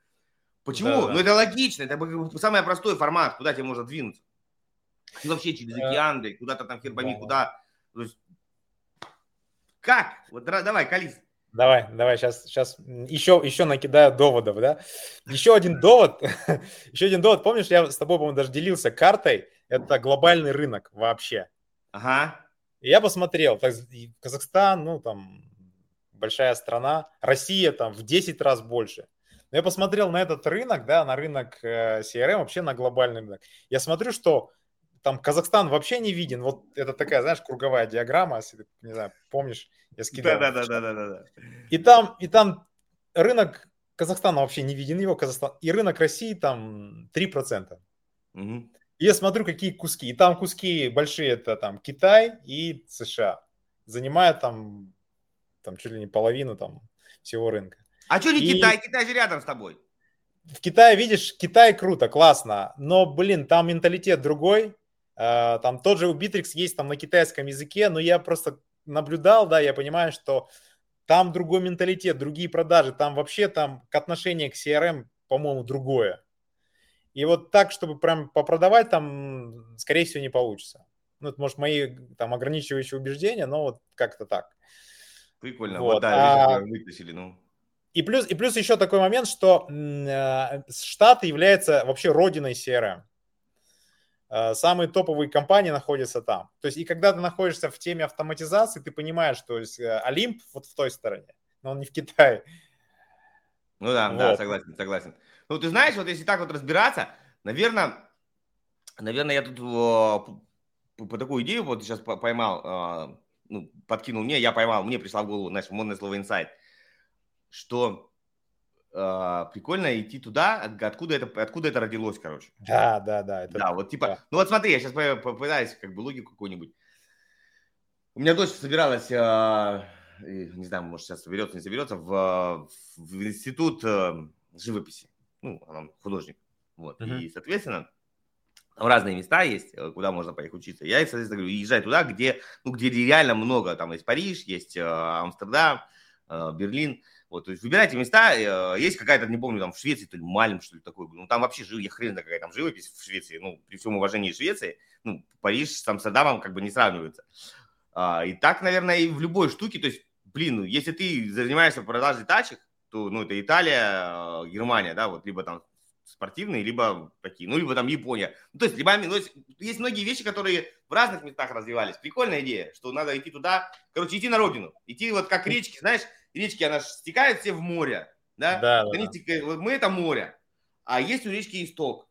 Почему? Да, да. Ну, это логично, это самый простой формат, куда тебе можно двинуться. И вообще через океан, куда-то там хер пойми, да. куда. То есть, как? Вот давай, Калис. Давай, давай, сейчас, сейчас еще, еще накидаю доводов, да. Еще один довод, еще один довод. Помнишь, я с тобой, по-моему, даже делился картой. Это глобальный рынок вообще. Ага. И я посмотрел, так, Казахстан, ну, там, большая страна, Россия там в 10 раз больше. Но я посмотрел на этот рынок, да, на рынок э, CRM, вообще на глобальный рынок. Я смотрю, что там Казахстан вообще не виден. Вот это такая, знаешь, круговая диаграмма, если ты, не знаю, помнишь, я скидал. Да, да, да, да, да, да. И там, и там рынок Казахстана вообще не виден его, Казахстан, и рынок России там 3%. Угу. Я смотрю, какие куски. И там куски большие, это там Китай и США. Занимают там, там чуть ли не половину там всего рынка. А что не и... Китай? Китай же рядом с тобой. В Китае, видишь, Китай круто, классно, но, блин, там менталитет другой. А, там тот же у Bittrex есть там на китайском языке, но я просто наблюдал, да, я понимаю, что там другой менталитет, другие продажи, там вообще там к отношению к CRM, по-моему, другое. И вот так, чтобы прям попродавать, там, скорее всего, не получится. Ну, это, может, мои там ограничивающие убеждения, но вот как-то так. Прикольно. Вот, вот да, а... вытащили, ну. И плюс, и плюс еще такой момент, что э, Штаты является вообще родиной CRM. Э, самые топовые компании находятся там. То есть и когда ты находишься в теме автоматизации, ты понимаешь, что есть, э, Олимп вот в той стороне, но он не в Китае. Ну да, вот. да, согласен, согласен. Ну ты знаешь, вот если так вот разбираться, наверное, наверное, я тут по, по такую идею вот сейчас поймал, э, ну, подкинул мне, я поймал, мне пришла в голову, знаешь, модное слово инсайт что э, прикольно идти туда, откуда это, откуда это родилось, короче. Да, да, да. Это... Да, вот типа, да. ну вот смотри, я сейчас попытаюсь как бы логику какую-нибудь. У меня дочь собиралась, э, не знаю, может сейчас соберется, не соберется, в, в институт э, живописи. Ну, она художник. Вот. Uh-huh. И, соответственно, Там разные места есть, э, куда можно поехать учиться. Я, соответственно, говорю, езжай туда, где, ну, где реально много. Там есть Париж, есть э, Амстердам, э, Берлин. Вот, то есть выбирайте места. Э, есть какая-то, не помню, там в Швеции, то ли Мальм, что ли, такой. Ну, там вообще жив, я хрен какая там живопись в Швеции. Ну, при всем уважении Швеции, ну, Париж с Амстердамом как бы не сравнивается. А, и так, наверное, и в любой штуке. То есть, блин, ну, если ты занимаешься продажей тачек, то, ну, это Италия, Германия, да, вот, либо там спортивные, либо такие, ну, либо там Япония. Ну, то есть, либо, ну, есть, есть многие вещи, которые в разных местах развивались. Прикольная идея, что надо идти туда, короче, идти на родину. Идти вот как речки, знаешь, речки, она стекает все в море, да? Да, да. Вот мы это море, а есть у речки исток.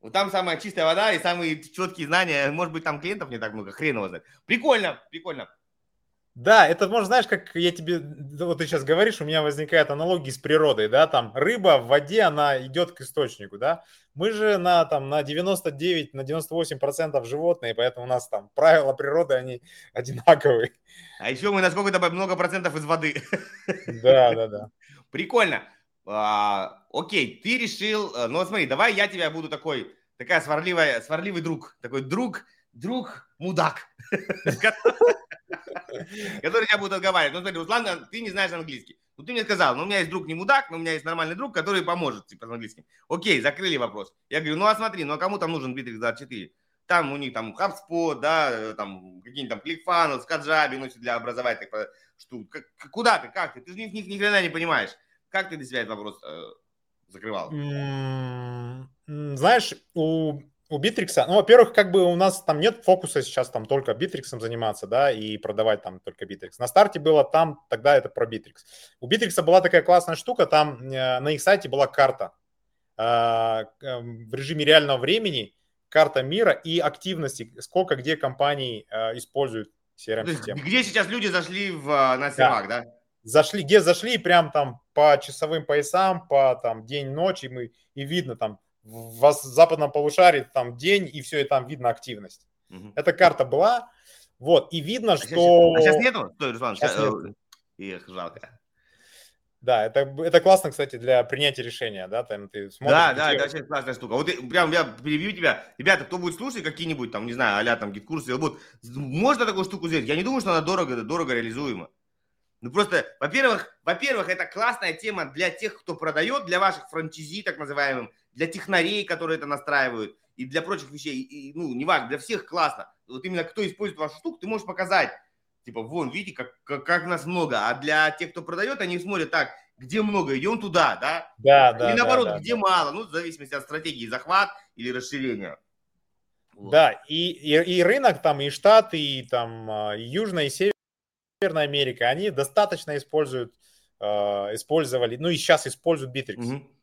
Вот там самая чистая вода и самые четкие знания. Может быть, там клиентов не так много, хрен его знает. Прикольно, прикольно. Да, это, может, знаешь, как я тебе, вот ты сейчас говоришь, у меня возникает аналогия с природой, да, там рыба в воде, она идет к источнику, да, мы же на, там, на 99, на 98 процентов животные, поэтому у нас там правила природы, они одинаковые. А еще мы на сколько-то много процентов из воды. Да, да, да. Прикольно. А, окей, ты решил, э, ну смотри, давай я тебя буду такой, такая сварливая, сварливый друг, такой друг, друг мудак, который тебя будет отговаривать. Ну смотри, Руслан, ты не знаешь английский. Ну ты мне сказал, ну у меня есть друг не мудак, но у меня есть нормальный друг, который поможет типа с английским. Окей, закрыли вопрос. Я говорю, ну а смотри, ну а кому там нужен Bittrex 24? Там у них там HubSpot, да, э, там какие-нибудь там ClickFunnels, Kajabi, ну для образовательных штук. Куда ты, как ты? Ты же ни, ни, ни хрена не понимаешь. Как ты для себя этот вопрос э, закрывал? Знаешь, у, у Bitrix а, ну, во-первых, как бы у нас там нет фокуса сейчас там только Bitrix ом заниматься, да, и продавать там только Bitrix. На старте было там, тогда это про Bitrix. У Bitrix а была такая классная штука, там э, на их сайте была карта э, в режиме реального времени, карта мира и активности, сколько где компаний э, используют CRM-систему. Где сейчас люди зашли в, на сервак, да? да? зашли, где зашли, прям там по часовым поясам, по там день-ночь, и, мы, и видно там в западном полушарии там день, и все, и там видно активность. Угу. Эта карта была, вот, и видно, а что... Сейчас, а сейчас нету? Стой, Руслан, сейчас, сейчас нет. Эх, жалко. Да, это, это классно, кстати, для принятия решения, да, там ты смотришь. Да, да, это очень классная штука. Вот прям я перебью тебя. Ребята, кто будет слушать какие-нибудь там, не знаю, а там гид-курсы, вот, можно такую штуку сделать? Я не думаю, что она дорого, дорого реализуема. Ну просто, во-первых, во-первых, это классная тема для тех, кто продает, для ваших франчизи, так называемым, для технарей, которые это настраивают, и для прочих вещей. И, ну, неважно, для всех классно. Вот именно кто использует вашу штуку, ты можешь показать. Типа, вон, видите, как, как, как нас много. А для тех, кто продает, они смотрят так, где много, идем туда, да? Да, да. Или наоборот, да, где да. мало, ну, в зависимости от стратегии захват или расширения. Вот. Да, и, и, и рынок там, и Штаты, и там а, и Южная, и Северная Америка, они достаточно используют, э, использовали, ну и сейчас используют Bitrix. Mm-hmm.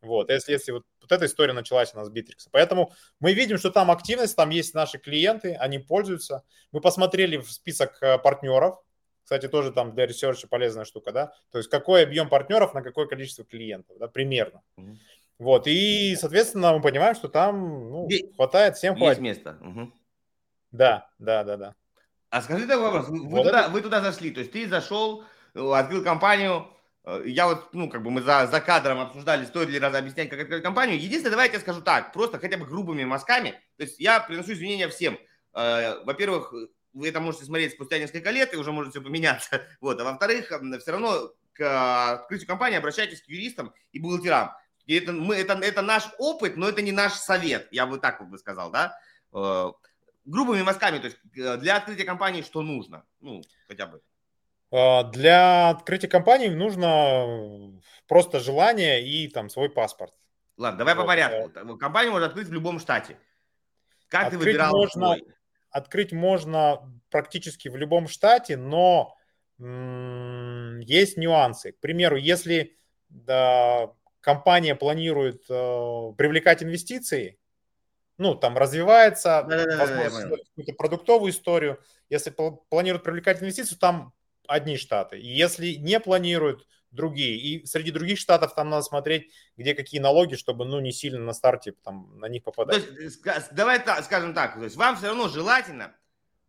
Вот, если, если вот, вот эта история началась у нас с Bitrix. Поэтому мы видим, что там активность, там есть наши клиенты, они пользуются. Мы посмотрели в список э, партнеров, кстати, тоже там для research а полезная штука, да, то есть какой объем партнеров на какое количество клиентов, да, примерно. Mm-hmm. Вот, и, соответственно, мы понимаем, что там ну, хватает, всем хватит. Есть место. Угу. Да, да, да, да. А скажи такой вопрос. Вы, вот туда, это... вы туда зашли, то есть ты зашел, э, открыл компанию, я вот, ну, как бы мы за, за кадром обсуждали, стоит ли раз объяснять, как открыть компанию. Единственное, давайте я скажу так, просто хотя бы грубыми мазками. То есть я приношу извинения всем. Э, во-первых, вы это можете смотреть спустя несколько лет, и уже может все поменяться. Вот. А во-вторых, все равно к открытию компании обращайтесь к юристам и бухгалтерам. И это, мы, это, это наш опыт, но это не наш совет, я бы так вот бы сказал, да грубыми мазками, то есть э, для открытия компании что нужно? Ну, хотя бы. А, для открытия компании нужно просто желание и там свой паспорт. Ладно, давай вот. по порядку. Э, компанию можно открыть в любом штате. Как открыть ты выбирал можно, свой? Открыть можно практически в любом штате, но м- есть нюансы. К примеру, если да, компания планирует э, привлекать инвестиции, ну, там развивается, возможно, какую-то продуктовую историю. Если планируют привлекать инвестиции, там одни штаты. Если не планируют, другие. И среди других штатов там надо смотреть, где какие налоги, чтобы, ну, не сильно на старте там на них попадать. То есть, давай так, скажем так, то есть вам все равно желательно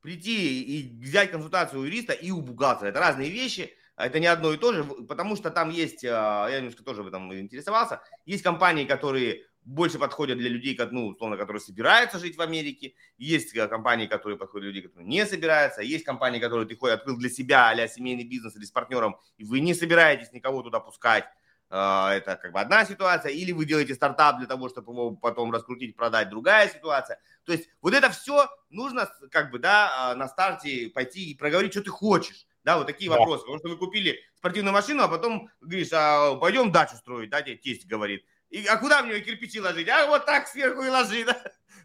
прийти и взять консультацию у юриста и у бухгалтера. Это разные вещи, это не одно и то же, потому что там есть, а, я немножко тоже в этом интересовался, есть компании, которые больше подходят для людей, ну, условно, которые собираются жить в Америке. Есть э, компании, которые подходят для людей, которые не собираются. Есть компании, которые ты хоть открыл для себя, а семейный бизнес или с партнером, и вы не собираетесь никого туда пускать. А, это как бы одна ситуация. Или вы делаете стартап для того, чтобы его потом раскрутить, продать, другая ситуация. То есть вот это все нужно как бы, да, а, на старте пойти и проговорить, что ты хочешь. Да, вот такие да. вопросы. Потому что вы купили спортивную машину, а потом говоришь, а пойдем дачу строить, да, тебе тесть говорит. И, а куда мне кирпичи ложить? А вот так сверху и ложи, да?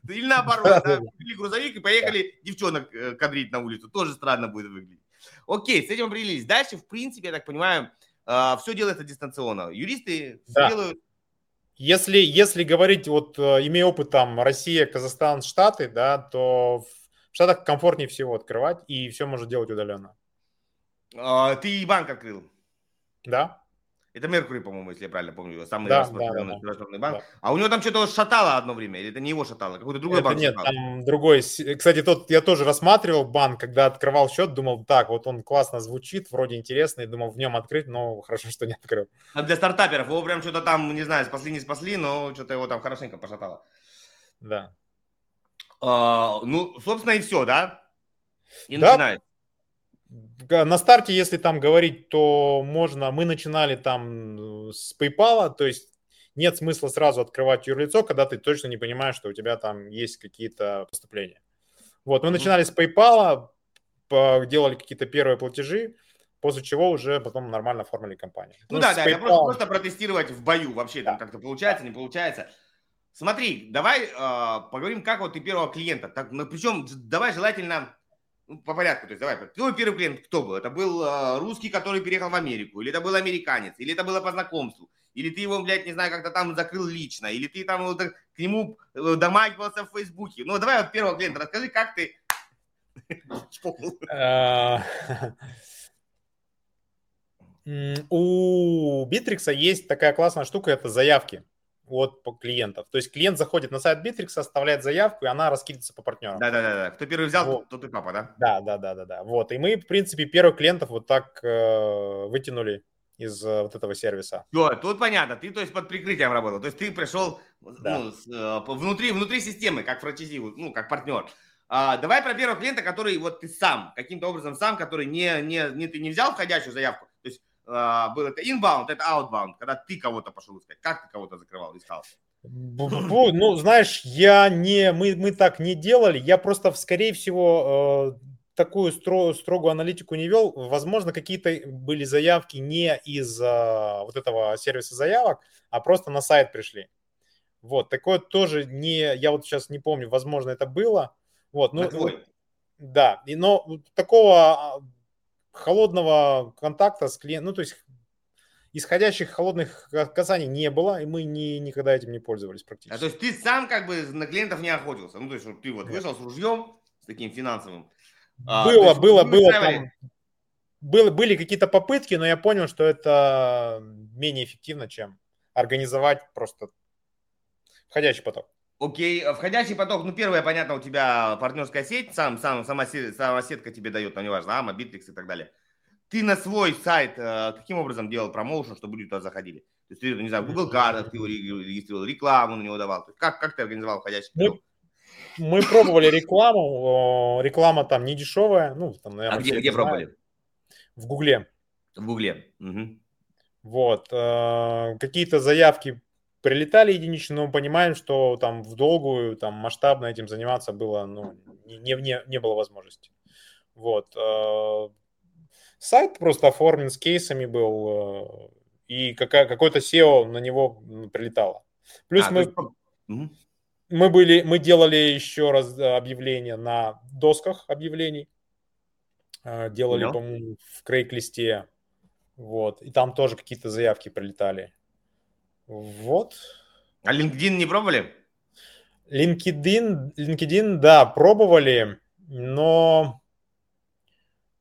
Или наоборот, да, купили грузовик и поехали девчонок э, кадрить на улицу. Тоже странно будет выглядеть. Окей, с этим определились. Дальше, в принципе, я так понимаю, а, все делается дистанционно. Юристы да. делают если, если говорить, вот э, имея опыт там Россия, Казахстан, Штаты, да, то в Штатах комфортнее всего открывать, и все можно делать удаленно. А, ты банк открыл? Да. Это Меркурий, по-моему, если я правильно помню, самый да, распространенный да, да, банк. Да. А у него там что-то шатало одно время, или это не его шатало, какой-то другой это банк Нет, шатало. там другой. Кстати, тот я тоже рассматривал банк, когда открывал счет, думал, так, вот он классно звучит, вроде интересный, думал в нем открыть, но хорошо, что не открыл. А для стартаперов его прям что-то там, не знаю, спасли, не спасли, но что-то его там хорошенько пошатало. Да. А, ну, собственно, и все, да? И да, начинает на старте, если там говорить, то можно, мы начинали там с PayPal, то есть нет смысла сразу открывать юрлицо, когда ты точно не понимаешь, что у тебя там есть какие-то поступления. Вот, мы начинали с PayPal, делали какие-то первые платежи, после чего уже потом нормально оформили компанию. Ну, ну да, да, PayPal... это просто, просто протестировать в бою вообще, да. там как-то получается, не получается. Смотри, давай э, поговорим, как вот ты первого клиента, так, ну, причем давай желательно ну, по порядку, то есть давай, твой первый клиент кто был? Это был э, русский, который переехал в Америку, или это был американец, или это было по знакомству, или ты его, блядь, не знаю, как-то там закрыл лично, или ты там вот, к нему э, домагивался в Фейсбуке. Ну, давай вот первого клиента расскажи, как ты а, У Битрикса есть такая классная штука, это заявки от клиентов. То есть клиент заходит на сайт Bittrex, оставляет заявку, и она раскидывается по партнерам. Да-да-да. Кто первый взял, вот. тот и папа, да? Да, да, да, да, да. Вот. И мы, в принципе, первых клиентов вот так э, вытянули из э, вот этого сервиса. Все, тут понятно. Ты, то есть, под прикрытием работал. То есть ты пришел да. ну, с, э, внутри, внутри системы, как франчайзи, ну, как партнер. А, давай про первого клиента, который вот ты сам, каким-то образом сам, который не, не, не, ты не взял входящую заявку, то есть а, был это inbound, это outbound, когда ты кого-то пошел искать. Как ты кого-то закрывал, искал? Ну, знаешь, я не, мы, мы так не делали. Я просто, скорее всего, э, такую стро, строгую аналитику не вел. Возможно, какие-то были заявки не из а, вот этого сервиса заявок, а просто на сайт пришли. Вот, такое тоже не, я вот сейчас не помню, возможно, это было. Вот, ну, да, и, но такого а, холодного контакта с клиентом, ну, то есть исходящих холодных касаний не было, и мы не, никогда этим не пользовались практически. А, то есть ты сам как бы на клиентов не охотился? Ну, то есть ты вот вышел с ружьем, с таким финансовым. А, было, есть, было, было там, было, были какие-то попытки, но я понял, что это менее эффективно, чем организовать просто входящий поток. Окей, okay. входящий поток, ну, первое, понятно, у тебя партнерская сеть, сам, сам, сама, сама сетка тебе дает, там, неважно, Amo, Bitrix и так далее. Ты на свой сайт э, каким образом делал промоушен, чтобы люди туда заходили? То есть ты, не знаю, Google картах ты регистрировал, рекламу на него давал. Как, как ты организовал входящий поток? Мы, мы пробовали рекламу, реклама там не дешевая, ну, там, наверное, А где, где пробовали? В Гугле. В Гугле. Угу. Вот. Э, какие-то заявки прилетали единично, но мы понимаем, что там в долгую, там масштабно этим заниматься было, ну, не, не, не было возможности. Вот. Э, сайт просто оформлен с кейсами был, э, и какая, какой-то SEO на него прилетало. Плюс а, мы, мы, были, мы делали еще раз объявления на досках объявлений. Э, делали, no. по-моему, в крейг-листе. Вот. И там тоже какие-то заявки прилетали. Вот. А LinkedIn не пробовали? LinkedIn, LinkedIn, да, пробовали, но,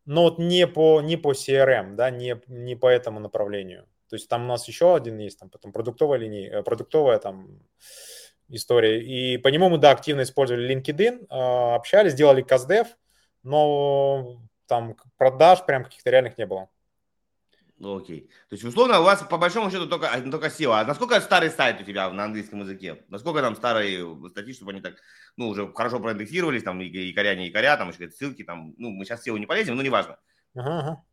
но вот не по, не по CRM, да, не, не по этому направлению. То есть там у нас еще один есть, там потом продуктовая линия, э, продуктовая там история. И по нему мы, да, активно использовали LinkedIn, а, общались, делали каздев, но там продаж прям каких-то реальных не было. Ну, окей. То есть, условно, у вас по большому счету только, только SEO. А насколько старый сайт у тебя на английском языке? Насколько там старые статьи, чтобы они так, ну, уже хорошо проиндексировались, там, и якоря, не якоря, там, еще ссылки, там, ну, мы сейчас SEO не полезем, но неважно. Ага, ага.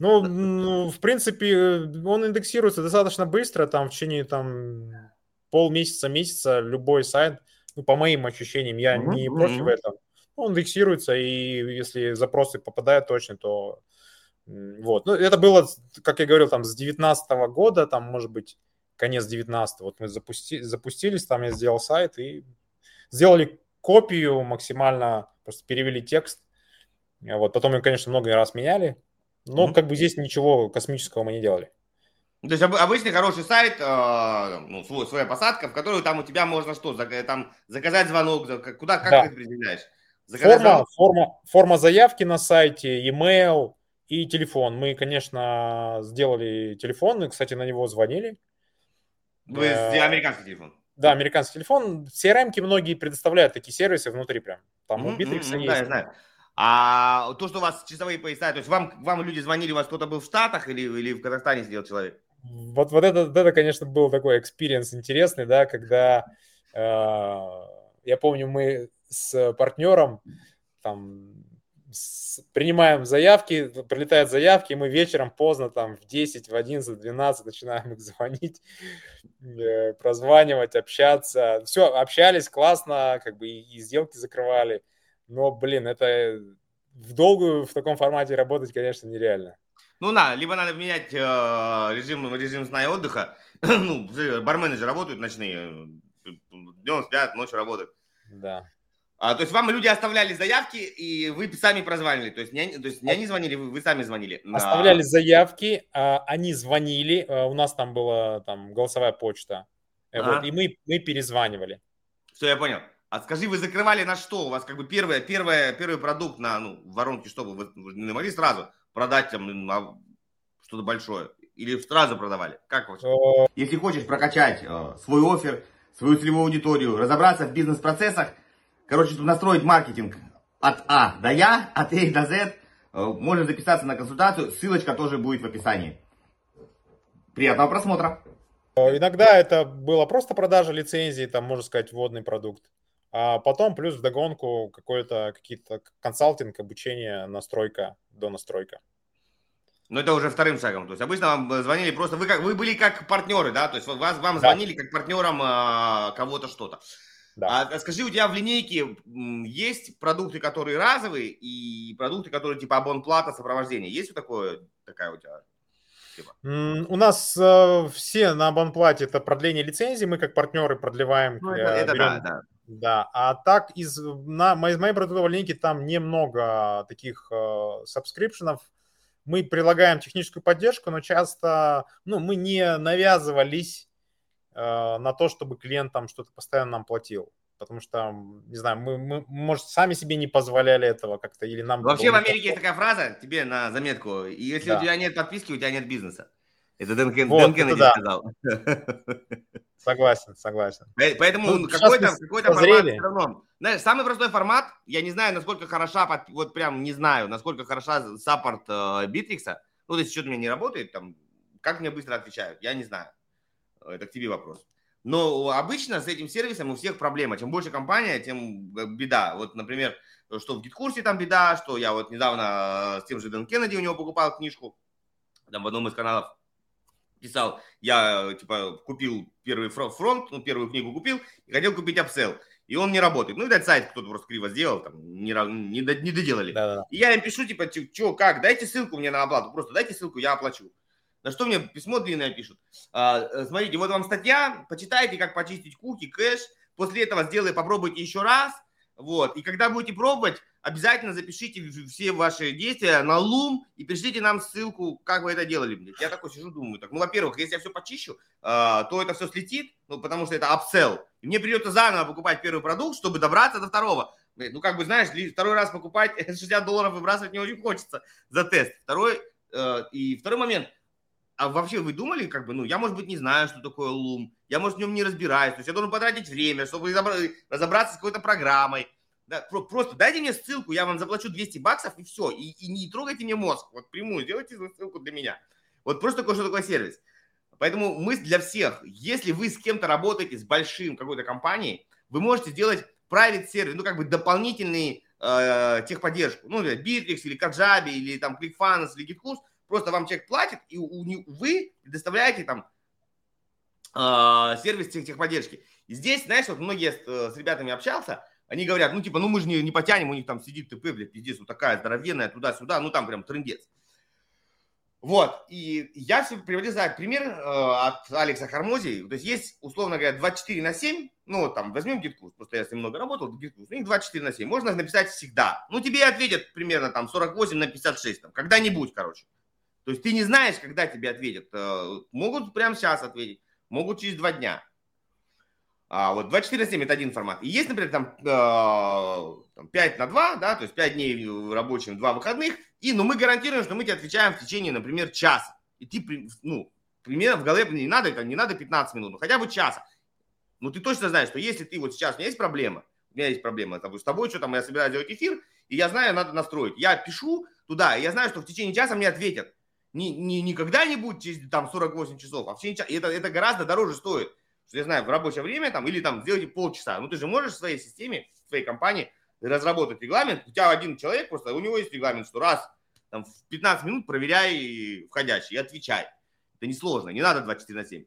Ну, ну, в принципе, он индексируется достаточно быстро, там, в течение, там, полмесяца, месяца любой сайт, ну, по моим ощущениям, я uh-huh, не против uh-huh. этого, он индексируется, и если запросы попадают точно, то вот. Ну, это было, как я говорил, там с 19 года, там, может быть, конец 19 Вот мы запусти, запустились, там я сделал сайт и сделали копию максимально, просто перевели текст. Вот, потом мы, конечно, много раз меняли, но mm-hmm. как бы здесь ничего космического мы не делали. То есть обычный хороший сайт, э, ну, свой, своя посадка, в которую там у тебя можно что, там заказать звонок, куда, как да. ты определяешь? форма, форма, форма заявки на сайте, email, и телефон. Мы, конечно, сделали телефон, и, кстати, на него звонили. Вы э, американский телефон? Да, американский телефон. CRM многие предоставляют такие сервисы внутри прям. Там у Bittrex mm-hmm, есть. Да, я знаю. А то, что у вас часовые пояса, то есть вам, вам люди звонили, у вас кто-то был в Штатах или, или в Казахстане сидел человек? Вот, вот это, это, конечно, был такой experience интересный, да, когда э, я помню, мы с партнером там принимаем заявки, прилетают заявки, и мы вечером поздно, там, в 10, в 11, в 12 начинаем их звонить, э, прозванивать, общаться. Все, общались классно, как бы и, и сделки закрывали. Но, блин, это в долгую в таком формате работать, конечно, нереально. Ну да, либо надо менять э, режим, режим сна и отдыха. ну, бармены же работают ночные, днем спят, ночью работают. Да. А, то есть вам люди оставляли заявки, и вы сами прозванивали. То есть не, то есть не они звонили, вы, вы сами звонили. Оставляли заявки, а, они звонили. А, у нас там была там голосовая почта. Ага. Вот, и мы, мы перезванивали. Все, я понял. А скажи, вы закрывали на что? У вас как бы первое, первое, первый продукт на ну, воронке, чтобы вы, вы не могли сразу продать там что-то большое? Или сразу продавали? Как вообще? Э, Если хочешь прокачать э, свой офер, свою целевую аудиторию, разобраться в бизнес-процессах, Короче, чтобы настроить маркетинг от А до Я, от А до З, э, можно записаться на консультацию. Ссылочка тоже будет в описании. Приятного просмотра. Э, иногда это было просто продажа лицензии, там, можно сказать, вводный продукт. А потом плюс в догонку какой-то какие-то консалтинг, обучение, настройка, до настройка. Ну, это уже вторым шагом. То есть обычно вам звонили просто, вы, как, вы были как партнеры, да? То есть вас, вам звонили да. как партнерам э, кого-то что-то. Да. А скажи, у тебя в линейке есть продукты, которые разовые, и продукты, которые типа абонплата, сопровождение? Есть вот такое, такая у тебя? Типа? У нас э, все на абонплате это продление лицензии, мы как партнеры продлеваем. Ну, это, это берем, да, да. Да, а так из, на, из моей продуктовой линейки там немного таких э, сабскрипшенов. Мы прилагаем техническую поддержку, но часто ну, мы не навязывались Э, на то, чтобы клиент там что-то постоянно нам платил. Потому что, не знаю, мы, мы, может, сами себе не позволяли этого как-то, или нам... Вообще в Америке есть такая фраза, тебе на заметку, если да. у тебя нет подписки, у тебя нет бизнеса. Это Дэн, Кен, вот, Дэн Кеннеди да. сказал. Согласен, согласен. Поэтому ну, какой-то, какой-то формат все равно. Знаешь, самый простой формат, я не знаю, насколько хороша, вот прям не знаю, насколько хороша саппорт э, Битрикса. Ну, то есть что-то у меня не работает, там, как мне быстро отвечают, я не знаю. Это к тебе вопрос. Но обычно с этим сервисом у всех проблема. Чем больше компания, тем э, беда. Вот, например, что в GetCourse там беда, что я вот недавно э, с тем же Дэн Кеннеди у него покупал книжку, там в одном из каналов писал, я типа купил первый фронт, ну, первую книгу купил и хотел купить upsell. И он не работает. Ну, видать, сайт кто-то просто криво сделал, там, не, не, не доделали. Да, да, да. И я им пишу, типа, что, как, дайте ссылку мне на оплату, просто дайте ссылку, я оплачу. На что мне письмо длинное пишут. А, э, смотрите, вот вам статья, почитайте, как почистить куки, кэш. После этого сделай, попробуйте еще раз. Вот. И когда будете пробовать, обязательно запишите все ваши действия на Loom и пришлите нам ссылку, как вы это делали. Я такой сижу, думаю, так, ну, во-первых, если я все почищу, э, то это все слетит, ну, потому что это upsell. И мне придется заново покупать первый продукт, чтобы добраться до второго. Ну, как бы, знаешь, второй раз покупать 60 долларов выбрасывать не очень хочется за тест. Второй, э, и второй момент – а вообще вы думали, как бы, ну, я, может быть, не знаю, что такое лум, я, может, в нем не разбираюсь, то есть я должен потратить время, чтобы разобраться с какой-то программой. Да, просто дайте мне ссылку, я вам заплачу 200 баксов и все, и, и не трогайте мне мозг, вот прямую, сделайте ссылку для меня. Вот просто такой, что такое сервис. Поэтому мысль для всех. Если вы с кем-то работаете, с большим какой-то компанией, вы можете сделать private сервис, ну, как бы дополнительный э, техподдержку. Ну, Bittrex или Kajabi, или там ClickFunnels, или GitHub. Просто вам человек платит, и у, вы предоставляете там э, сервис тех, техподдержки. И здесь, знаешь, вот многие с, э, с ребятами общался, они говорят, ну, типа, ну, мы же не, не потянем, у них там сидит ТП, блядь, пиздец, вот такая здоровенная, туда-сюда, ну, там прям трендец. Вот, и я все приводил за пример э, от Алекса Хармози. То есть есть, условно говоря, 24 на 7, ну, там, возьмем GitKurs, просто я с ним много работал, GitKurs, у них 24 на 7, можно написать всегда. Ну, тебе ответят примерно там 48 на 56, там, когда-нибудь, короче. То есть ты не знаешь, когда тебе ответят. Э, могут прямо сейчас ответить, могут через два дня. А, вот 24 на 7 это один формат. И есть, например, там, э, там 5 на 2, да, то есть 5 дней рабочим, 2 выходных. И, ну, мы гарантируем, что мы тебе отвечаем в течение, например, часа. И ты, ну, примерно в голове не надо, это не надо 15 минут, но хотя бы часа. Ну, ты точно знаешь, что если ты вот сейчас, у меня есть проблема, у меня есть проблема с тобой, что там я собираюсь делать эфир, и я знаю, надо настроить. Я пишу туда, и я знаю, что в течение часа мне ответят. Не, не, не когда-нибудь через там 48 часов, а в течение часа. И это, это гораздо дороже стоит что я знаю, в рабочее время там, или там сделайте полчаса. Ну, ты же можешь в своей системе, в своей компании разработать регламент. У тебя один человек просто, у него есть регламент, что раз там, в 15 минут проверяй входящий и отвечай. Это несложно, не надо 24 на 7.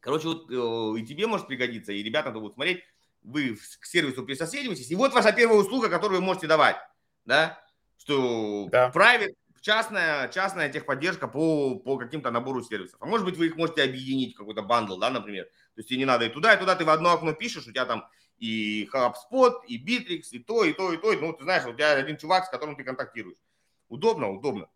Короче, вот э, и тебе может пригодиться, и ребята будут смотреть, вы к сервису присоседиваетесь, и вот ваша первая услуга, которую вы можете давать, да, что да. private, частная, частная техподдержка по, по каким-то набору сервисов. А может быть, вы их можете объединить какой-то бандл, да, например. То есть тебе не надо и туда, и туда, ты в одно окно пишешь, у тебя там и HubSpot, и Bittrex, и то, и то, и то. Ну, ты знаешь, у тебя один чувак, с которым ты контактируешь. Удобно, удобно.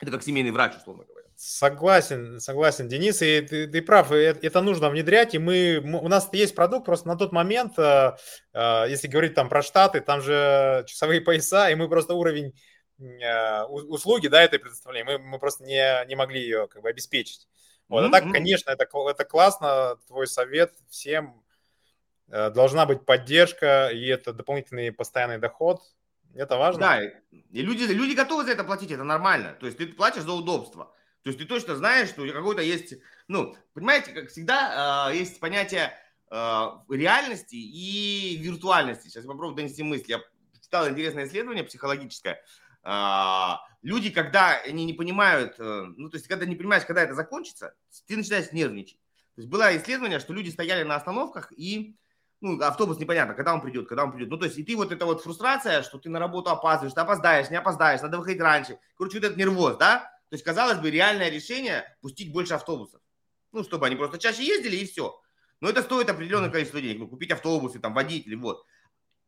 Это как семейный врач, условно говоря. Согласен, согласен, Денис, и ты, ты прав, это нужно внедрять, и мы, у нас есть продукт, просто на тот момент, э, э, если говорить там про Штаты, там же часовые пояса, и мы просто уровень услуги, да, этой предоставляем, мы, мы просто не, не могли ее как бы обеспечить. Вот, mm-hmm. а так, конечно, это, это классно, твой совет всем. Э, должна быть поддержка, и это дополнительный постоянный доход. Это важно. Да, и люди, люди готовы за это платить, это нормально. То есть ты платишь за удобство. То есть ты точно знаешь, что какой-то есть... Ну, понимаете, как всегда, э, есть понятие э, реальности и виртуальности. Сейчас я попробую донести мысль. Я читал интересное исследование психологическое. А, люди, когда они не понимают, э, ну, то есть, когда не понимаешь, когда это закончится, ты начинаешь нервничать. То есть, было исследование, что люди стояли на остановках и, ну, автобус непонятно, когда он придет, когда он придет. Ну, то есть, и ты вот эта вот фрустрация, что ты на работу опаздываешь, ты опоздаешь, не опоздаешь, надо выходить раньше. Короче, вот этот нервоз, да? То есть, казалось бы, реальное решение пустить больше автобусов. Ну, чтобы они просто чаще ездили и все. Но это стоит определенное количество денег. Ну, купить автобусы, там, водители, вот.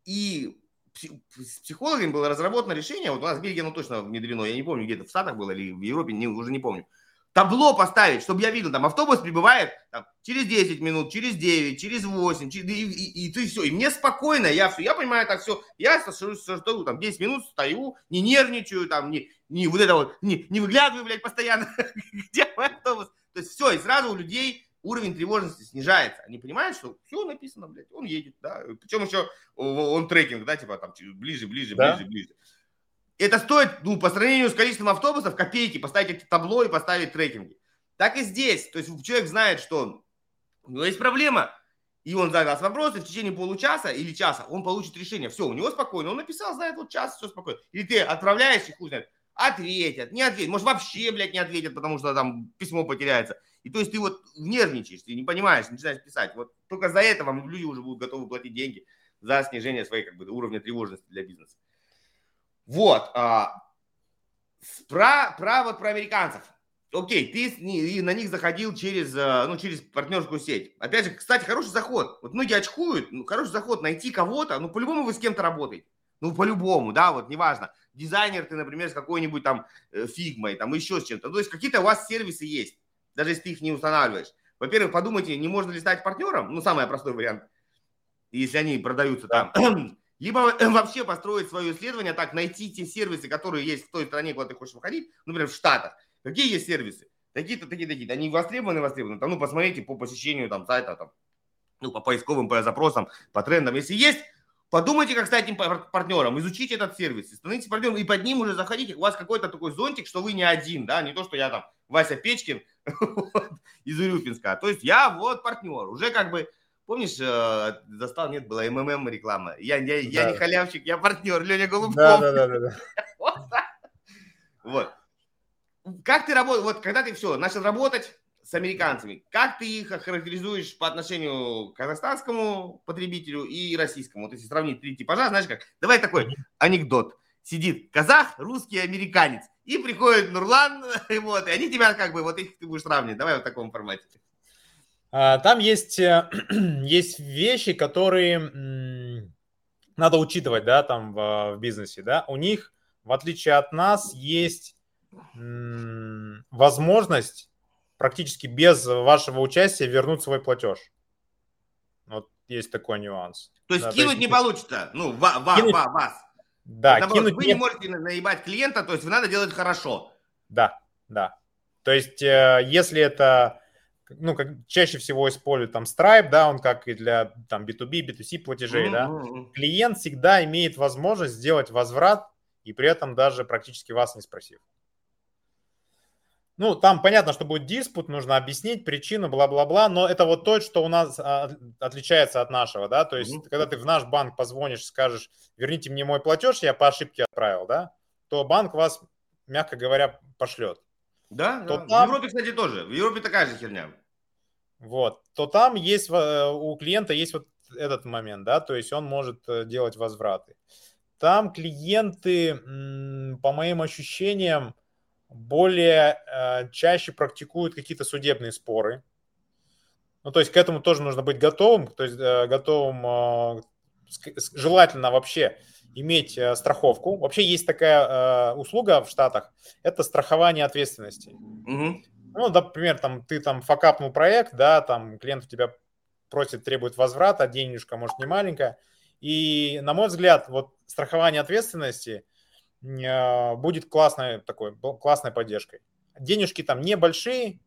И с психологами было разработано решение, вот у нас в Бельгии оно точно внедрено, я не помню, где-то в Штатах было или в Европе, не, уже не помню. Табло поставить, чтобы я видел, там автобус прибывает там, через 10 минут, через 9, через 8, через, и, и, и ты все. И мне спокойно, я все, я понимаю так все, я что, там 10 минут стою, не нервничаю, там, не, не вот это вот, не, не выглядываю, блядь, постоянно, где мой автобус. То есть все, и сразу у людей уровень тревожности снижается. Они понимают, что все написано, блядь, он едет, да. Причем еще он трекинг, да, типа там ближе, ближе, да? ближе, ближе. Это стоит, ну, по сравнению с количеством автобусов, копейки, поставить эти табло и поставить трекинги. Так и здесь. То есть человек знает, что у него есть проблема, и он задаст вопросы в течение получаса или часа, он получит решение. Все, у него спокойно. Он написал, знает, вот час, все спокойно. Или ты отправляешь, и хуй знает, ответят, не ответят. Может, вообще, блядь, не ответят, потому что там письмо потеряется. И то есть ты вот нервничаешь, ты не понимаешь, начинаешь писать. Вот только за это вам люди уже будут готовы платить деньги за снижение своей как бы, уровня тревожности для бизнеса. Вот. А, про, про, вот, про американцев. Окей, ты на них заходил через, а, ну, через партнерскую сеть. Опять же, кстати, хороший заход. Вот многие очкуют, ну, хороший заход, найти кого-то, ну, по-любому вы с кем-то работаете. Ну, по-любому, да, вот, неважно. Дизайнер ты, например, с какой-нибудь там э, фигмой, там еще с чем-то. То есть какие-то у вас сервисы есть даже если ты их не устанавливаешь. Во-первых, подумайте, не можно ли стать партнером, ну, самый простой вариант, если они продаются там. Либо вообще построить свое исследование так, найти те сервисы, которые есть в той стране, куда ты хочешь выходить, например, в Штатах. Какие есть сервисы? Такие-то, такие-то, такие Они востребованы, востребованы. Там, ну, посмотрите по посещению там сайта, там, ну, по поисковым, по запросам, по трендам. Если есть, Подумайте, как стать партнером, изучите этот сервис, становитесь партнером, и под ним уже заходите. У вас какой-то такой зонтик, что вы не один, да, не то, что я там Вася Печкин из Урюпинска. То есть я вот партнер, уже как бы, помнишь, э, застал, нет, была МММ реклама. Я, я, да. я не халявщик, я партнер, Леня Голубков. Да, да, да, да. Вот. Как ты работаешь, вот когда ты все, начал работать, с американцами. Как ты их характеризуешь по отношению к казахстанскому потребителю и российскому? Вот если сравнить три типажа, знаешь как? Давай такой анекдот. Сидит казах, русский, американец. И приходит Нурлан, и вот, и они тебя как бы, вот их ты будешь сравнивать. Давай в таком формате. А, там есть, э, есть вещи, которые надо учитывать, да, там в, в бизнесе, да. У них, в отличие от нас, есть возможность практически без вашего участия вернуть свой платеж. Вот есть такой нюанс. То есть да, кинуть то есть... не получится, ну, ва, ва, кинуть... ва, вас. Да, Потому кинуть вы не... можете наебать клиента, то есть вы надо делать хорошо. Да, да. То есть э, если это, ну, как чаще всего используют там Stripe, да, он как и для там B2B, B2C платежей, mm-hmm. да, клиент всегда имеет возможность сделать возврат и при этом даже практически вас не спросив. Ну, там понятно, что будет диспут, нужно объяснить причину, бла-бла-бла, но это вот то, что у нас а, отличается от нашего, да, то есть, mm-hmm. когда ты в наш банк позвонишь, скажешь, верните мне мой платеж, я по ошибке отправил, да, то банк вас, мягко говоря, пошлет. Да, то да. Там... в Европе, кстати, тоже, в Европе такая же херня. Вот, то там есть, э, у клиента есть вот этот момент, да, то есть он может э, делать возвраты. Там клиенты, по моим ощущениям, более э, чаще практикуют какие-то судебные споры. Ну, то есть к этому тоже нужно быть готовым, то есть э, готовым, э, желательно вообще иметь э, страховку. Вообще есть такая э, услуга в Штатах, это страхование ответственности. Угу. Ну, например, там ты там факапнул проект, да, там клиент у тебя просит, требует возврата, денежка, может, не маленькая. И, на мой взгляд, вот страхование ответственности – будет классной такой, классной поддержкой. Денежки там небольшие,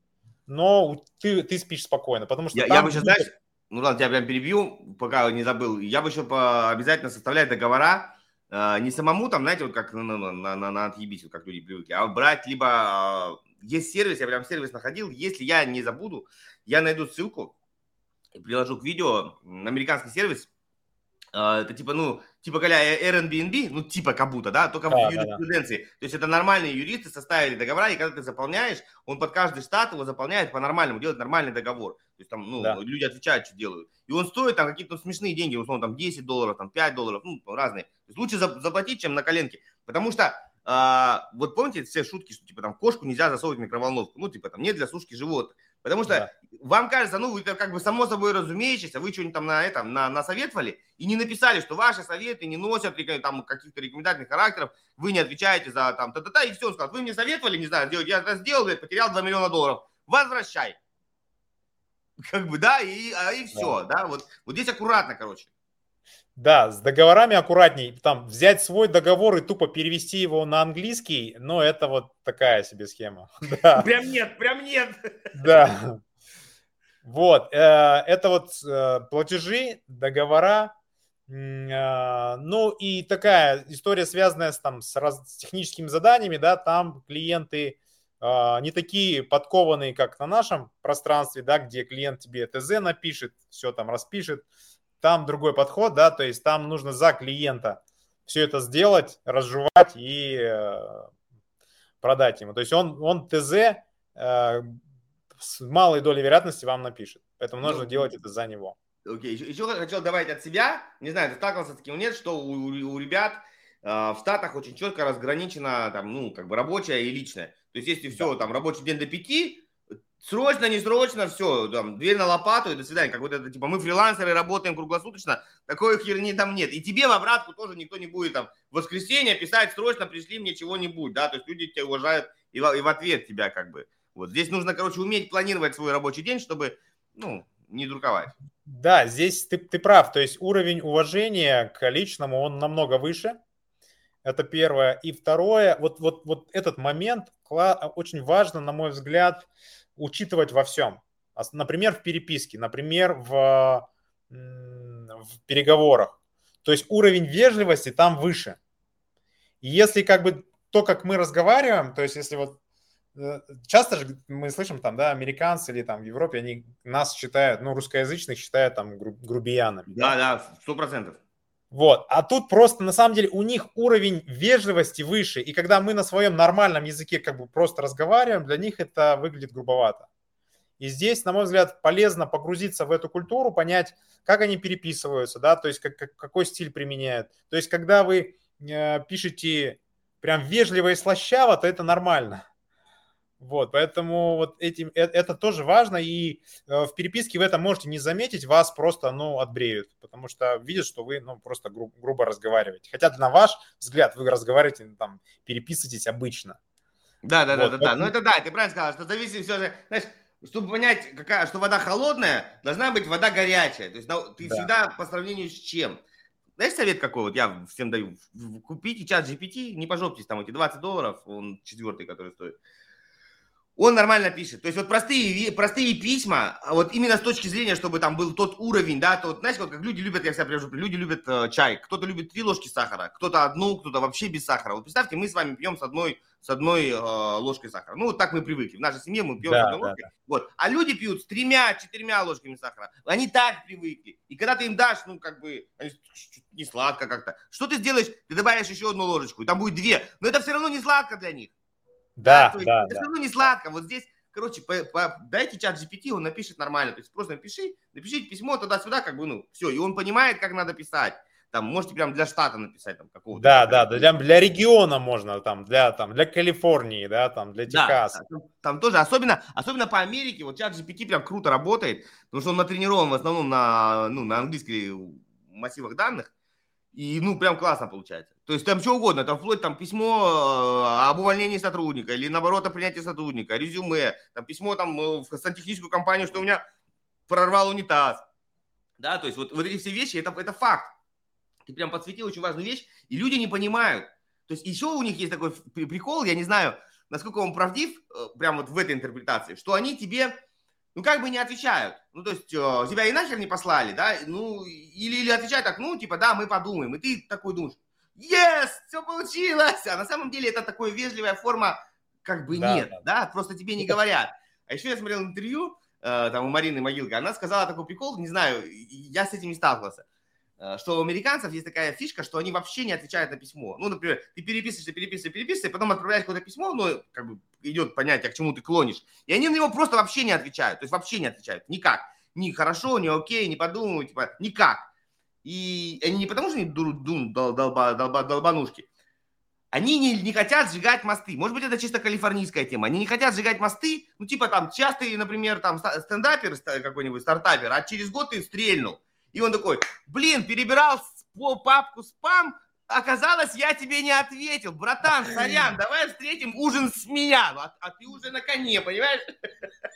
но ты, ты спишь спокойно, потому что я, там... я бы сейчас, знаешь, ну ладно, тебя прям перебью, пока не забыл. Я бы еще по, обязательно составлять договора, э, не самому там, знаете, вот как на, на, на, на, на отъебись, вот как люди привыкли, а брать либо... Э, есть сервис, я прям сервис находил, если я не забуду, я найду ссылку и приложу к видео, американский сервис, это типа, ну, типа каля Airbnb, ну типа как будто, да, только да, в юриспруденции. Да, да. То есть это нормальные юристы составили договора, и когда ты заполняешь, он под каждый штат его заполняет по-нормальному, делает нормальный договор. То есть там, ну, да. люди отвечают, что делают. И он стоит там какие-то смешные деньги, условно, там 10 долларов, там 5 долларов, ну, разные. То есть лучше заплатить, чем на коленке. Потому что а, вот помните все шутки, что типа там кошку нельзя засовывать в микроволновку, ну, типа там нет для сушки животных. Потому что да. вам кажется, ну, это как бы само собой разумеющееся, вы что-нибудь там на этом, на, насоветовали и не написали, что ваши советы не носят там каких-то рекомендательных характеров, вы не отвечаете за там та-та-та, и все, он сказал, вы мне советовали, не знаю, сделать, я это сделал, блядь, потерял 2 миллиона долларов, возвращай. Как бы, да, и, а, и все, да, да вот, вот здесь аккуратно, короче. Да, с договорами аккуратней. Там взять свой договор и тупо перевести его на английский, но это вот такая себе схема. Да. Прям нет, прям нет. Да. Вот, э, это вот э, платежи, договора, э, ну и такая история, связанная с, там, с, раз, с техническими заданиями, да, там клиенты не такие подкованные, как на нашем пространстве, да, где клиент тебе ТЗ напишет, все там распишет, там другой подход, да, то есть там нужно за клиента все это сделать, разжевать и э, продать ему. То есть он, он ТЗ э, с малой долей вероятности вам напишет. Поэтому нужно ну, делать это за него. Окей, okay. еще, еще хотел добавить от себя, не знаю, ты сталкивался с таким нет, что у, у ребят э, в Штатах очень четко разграничено там, ну, как бы рабочее и личное. То есть если все, там, рабочий день до пяти, Срочно, не срочно, все, там, дверь на лопату и до свидания. Как вот это, типа, мы фрилансеры, работаем круглосуточно, такой херни там нет. И тебе в обратку тоже никто не будет там в воскресенье писать срочно, пришли мне чего-нибудь, да, то есть люди тебя уважают и в, и в ответ тебя как бы. Вот здесь нужно, короче, уметь планировать свой рабочий день, чтобы, ну, не друковать. Да, здесь ты, ты прав, то есть уровень уважения к личному, он намного выше, это первое. И второе, вот, вот, вот этот момент очень важно, на мой взгляд, учитывать во всем. Например, в переписке, например, в, в переговорах. То есть уровень вежливости там выше. И если как бы то, как мы разговариваем, то есть если вот э, часто же мы слышим там, да, американцы или там в Европе, они нас считают, ну, русскоязычных считают там гру- грубиянами. Да, да, сто процентов. Вот. А тут просто, на самом деле, у них уровень вежливости выше. И когда мы на своем нормальном языке как бы просто разговариваем, для них это выглядит грубовато. И здесь, на мой взгляд, полезно погрузиться в эту культуру, понять, как они переписываются, да, то есть как, как, какой стиль применяют. То есть когда вы э, пишете прям вежливо и слащаво, то это нормально. Вот, поэтому вот этим, это, это тоже важно, и э, в переписке вы это можете не заметить, вас просто, ну, отбреют, потому что видят, что вы, ну, просто гру- грубо разговариваете. Хотя на ваш взгляд вы разговариваете, там, переписываетесь обычно. Да, да, вот, да, да, да. Ну, это да, ты правильно сказал, что зависит все же, знаешь, чтобы понять, какая, что вода холодная, должна быть вода горячая. То есть ты да. всегда по сравнению с чем. Знаешь, совет какой вот я всем даю? Купите чат GPT, не пожопьтесь, там эти 20 долларов, он четвертый, который стоит он нормально пишет. То есть вот простые, простые письма, а вот именно с точки зрения, чтобы там был тот уровень, да, то вот, знаете, вот как люди любят, я всегда привожу, люди любят э, чай, кто-то любит три ложки сахара, кто-то одну, кто-то вообще без сахара. Вот представьте, мы с вами пьем с одной, с одной э, ложкой сахара. Ну, вот так мы привыкли. В нашей семье мы пьем да, с одной да, ложкой. Да. Вот. А люди пьют с тремя, четырьмя ложками сахара. Они так привыкли. И когда ты им дашь, ну, как бы, не сладко как-то. Что ты сделаешь? Ты добавишь еще одну ложечку, и там будет две. Но это все равно не сладко для них. Да, да, да. Это да. равно не сладко. Вот здесь, короче, по, по, дайте чат GPT, он напишет нормально. То есть просто напиши, напишите письмо туда-сюда, как бы, ну, все. И он понимает, как надо писать. Там можете прям для штата написать там какого-то. Да, да, для, для региона можно, там, для, там, для Калифорнии, да, там, для Техаса. Да, там, там тоже, особенно, особенно по Америке, вот чат GPT прям круто работает, потому что он натренирован в основном на, ну, на английских массивах данных, и, ну, прям классно получается. То есть там что угодно, там вплоть там письмо э, об увольнении сотрудника или наоборот о принятии сотрудника, резюме, там письмо там э, в сантехническую компанию, что у меня прорвал унитаз. Да, то есть вот, вот эти все вещи, это, это факт. Ты прям подсветил очень важную вещь, и люди не понимают. То есть еще у них есть такой прикол, я не знаю, насколько он правдив, э, прям вот в этой интерпретации, что они тебе ну, как бы не отвечают. Ну, то есть, э, тебя и нахер не послали, да, ну, или, или отвечают так, ну, типа, да, мы подумаем. И ты такой думаешь, yes, все получилось. А на самом деле это такая вежливая форма, как бы да, нет, да. да, просто тебе не говорят. А еще я смотрел интервью, э, там, у Марины Могилка, она сказала такой прикол, не знаю, я с этим не сталкивался. Э, что у американцев есть такая фишка, что они вообще не отвечают на письмо. Ну, например, ты переписываешься, переписываешься, переписываешься, потом отправляешь какое-то письмо, ну, как бы идет понятие, к чему ты клонишь. И они на него просто вообще не отвечают. То есть вообще не отвечают. Никак. Ни хорошо, ни окей, не подумают, типа, никак. И они не потому, что они дуру, дол, долба, долба, долбанушки. Они не, не хотят сжигать мосты. Может быть, это чисто калифорнийская тема. Они не хотят сжигать мосты. Ну, типа там частый, например, там стендапер какой-нибудь, стартапер, а через год ты стрельнул. И он такой, блин, перебирал папку спам, оказалось, я тебе не ответил. Братан, сорян, давай встретим ужин с меня. А, а ты уже на коне, понимаешь?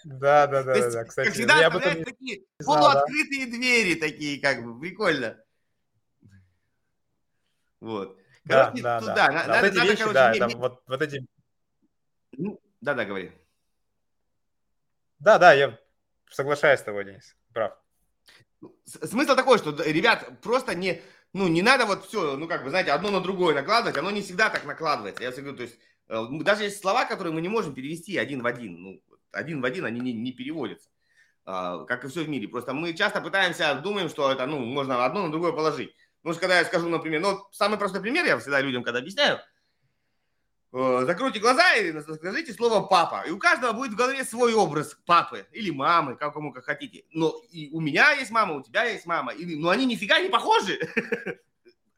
Да, да, да, есть, да, кстати. Как всегда, я оставляют такие знал, полуоткрытые да? двери такие, как бы, прикольно. Вот. Короче, да, да, туда. да. Надо, вот эти надо, вещи, короче, да, не, это, вот, вот эти... Ну, да, да, говори. Да, да, я соглашаюсь с тобой, Денис, прав. Смысл такой, что, ребят, просто не, ну, не надо вот все, ну, как бы, знаете, одно на другое накладывать, оно не всегда так накладывается. Я говорю, то есть, э, даже есть слова, которые мы не можем перевести один в один, ну, один в один они не, не переводятся, а, как и все в мире. Просто мы часто пытаемся, думаем, что это, ну, можно одно на другое положить. Ну, когда я скажу, например, ну, самый простой пример, я всегда людям, когда объясняю, закройте глаза и скажите слово папа. И у каждого будет в голове свой образ папы или мамы, как кому как хотите. Но и у меня есть мама, у тебя есть мама. И, но они нифига не похожи.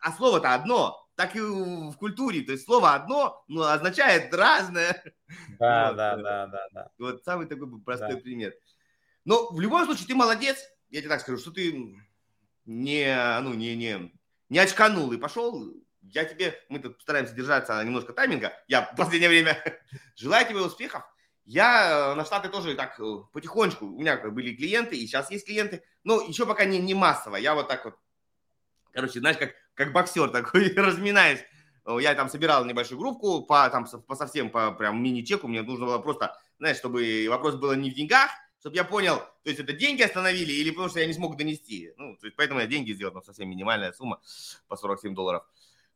А слово-то одно. Так и в культуре. То есть слово одно, но означает разное. Да, вот. да, да, да, да. Вот самый такой простой да. пример. Но в любом случае ты молодец. Я тебе так скажу, что ты не, ну, не, не, не очканул и пошел я тебе, мы тут стараемся держаться немножко тайминга, я в последнее время желаю тебе успехов. Я э, на Штаты тоже так э, потихонечку, у меня были клиенты, и сейчас есть клиенты, но еще пока не, не массово. Я вот так вот, короче, знаешь, как, как боксер такой, разминаюсь. Я там собирал небольшую группку по, там, по совсем, по прям мини-чеку. Мне нужно было просто, знаешь, чтобы вопрос был не в деньгах, чтобы я понял, то есть это деньги остановили или потому что я не смог донести. Ну, то есть поэтому я деньги сделал, но совсем минимальная сумма по 47 долларов.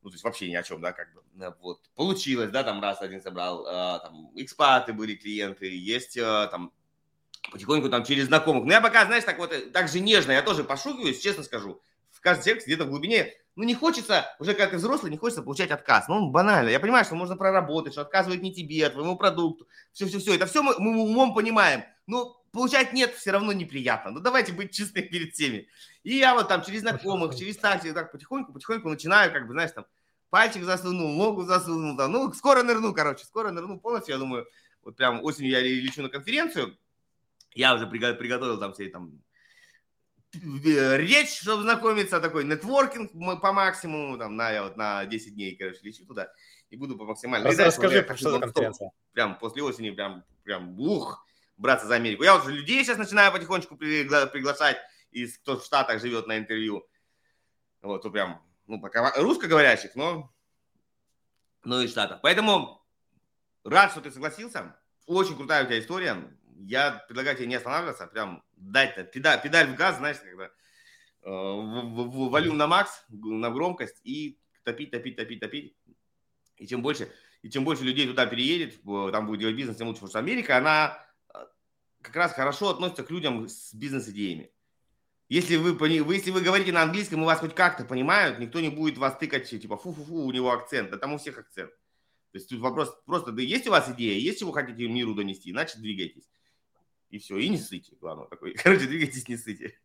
Ну, то есть вообще ни о чем, да, как бы. Вот. Получилось, да, там раз один собрал, э, там, экспаты были клиенты, есть э, там потихоньку там через знакомых. Но я пока, знаешь, так вот, э, так же нежно, я тоже пошугиваюсь, честно скажу. В каждом человеке где-то в глубине, ну, не хочется, уже как ты взрослый, не хочется получать отказ. Ну, банально. Я понимаю, что можно проработать, что отказывает не тебе, а твоему продукту. Все-все-все. Это все мы, мы умом понимаем. Но получать нет все равно неприятно. Ну, давайте быть честными перед всеми. И я вот там через знакомых, через такси, так потихоньку, потихоньку начинаю, как бы, знаешь, там, пальчик засунул, ногу засунул, там, ну, скоро нырну, короче, скоро нырну полностью, я думаю, вот прям осенью я лечу на конференцию, я уже приготовил там все там речь, чтобы знакомиться, такой нетворкинг по максимуму, там, на, я вот на 10 дней, короче, лечу туда и буду по максимальному. Расскажи, что за конференция? Прям после осени, прям, прям, ух, браться за Америку. Я уже людей сейчас начинаю потихонечку пригла- приглашать из кто в Штатах живет на интервью. Вот, то прям, ну, пока русскоговорящих, но, но и Штатах. Поэтому рад, что ты согласился. Очень крутая у тебя история я предлагаю тебе не останавливаться, прям дать педаль, педаль в газ, знаешь, когда э, волюм на макс, на громкость и топить, топить, топить, топить. И чем больше, и чем больше людей туда переедет, там будет делать бизнес, тем лучше. Потому что Америка, она э, как раз хорошо относится к людям с бизнес-идеями. Если вы, если вы говорите на английском, и вас хоть как-то понимают, никто не будет вас тыкать, типа, фу-фу-фу, у него акцент. Да там у всех акцент. То есть тут вопрос просто, да есть у вас идея, есть чего хотите миру донести, иначе двигайтесь и все, и не ссыте, главное такой. Короче, двигайтесь, не ссыте.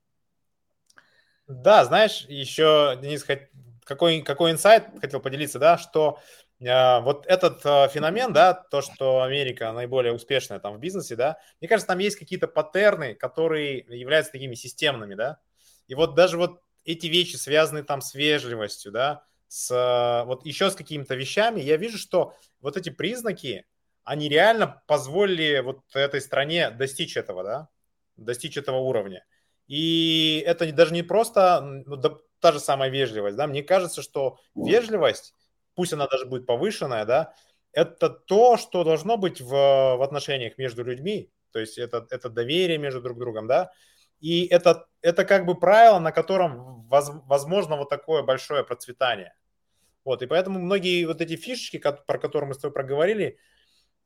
Да, знаешь, еще, Денис, какой, какой инсайт хотел поделиться, да, что вот этот э, феномен, да, то, что Америка наиболее успешная там в бизнесе, да, мне кажется, там есть какие-то паттерны, которые являются такими системными, да, и вот даже вот эти вещи, связанные там с вежливостью, да, с э, вот еще с какими-то вещами, я вижу, что вот эти признаки, они реально позволили вот этой стране достичь этого, да, достичь этого уровня. И это даже не просто ну, да, та же самая вежливость, да, мне кажется, что вежливость, пусть она даже будет повышенная, да, это то, что должно быть в, в отношениях между людьми, то есть это, это доверие между друг другом, да, и это, это как бы правило, на котором воз, возможно вот такое большое процветание. Вот, и поэтому многие вот эти фишечки, про которые мы с тобой проговорили,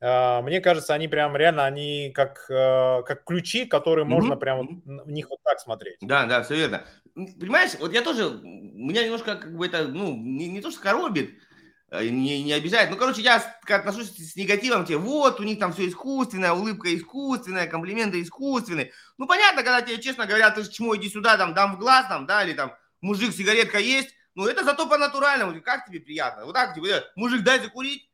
а, мне кажется, они прям реально, они как, э, как ключи, которые можно mm-hmm. прям в них вот так смотреть. Да, да, все верно. Понимаешь, вот я тоже, меня немножко как бы это, ну, не, не то, что коробит, э, не, не обижает. Ну, короче, я отношусь с негативом, тебе, вот, у них там все искусственное, улыбка искусственная, комплименты искусственные. Ну, понятно, когда тебе честно говорят, ты чему, иди сюда, там, дам в глаз, там, да, или там, мужик, сигаретка есть, ну, это зато по-натуральному, как тебе приятно. Вот так, типа, мужик, дай закурить,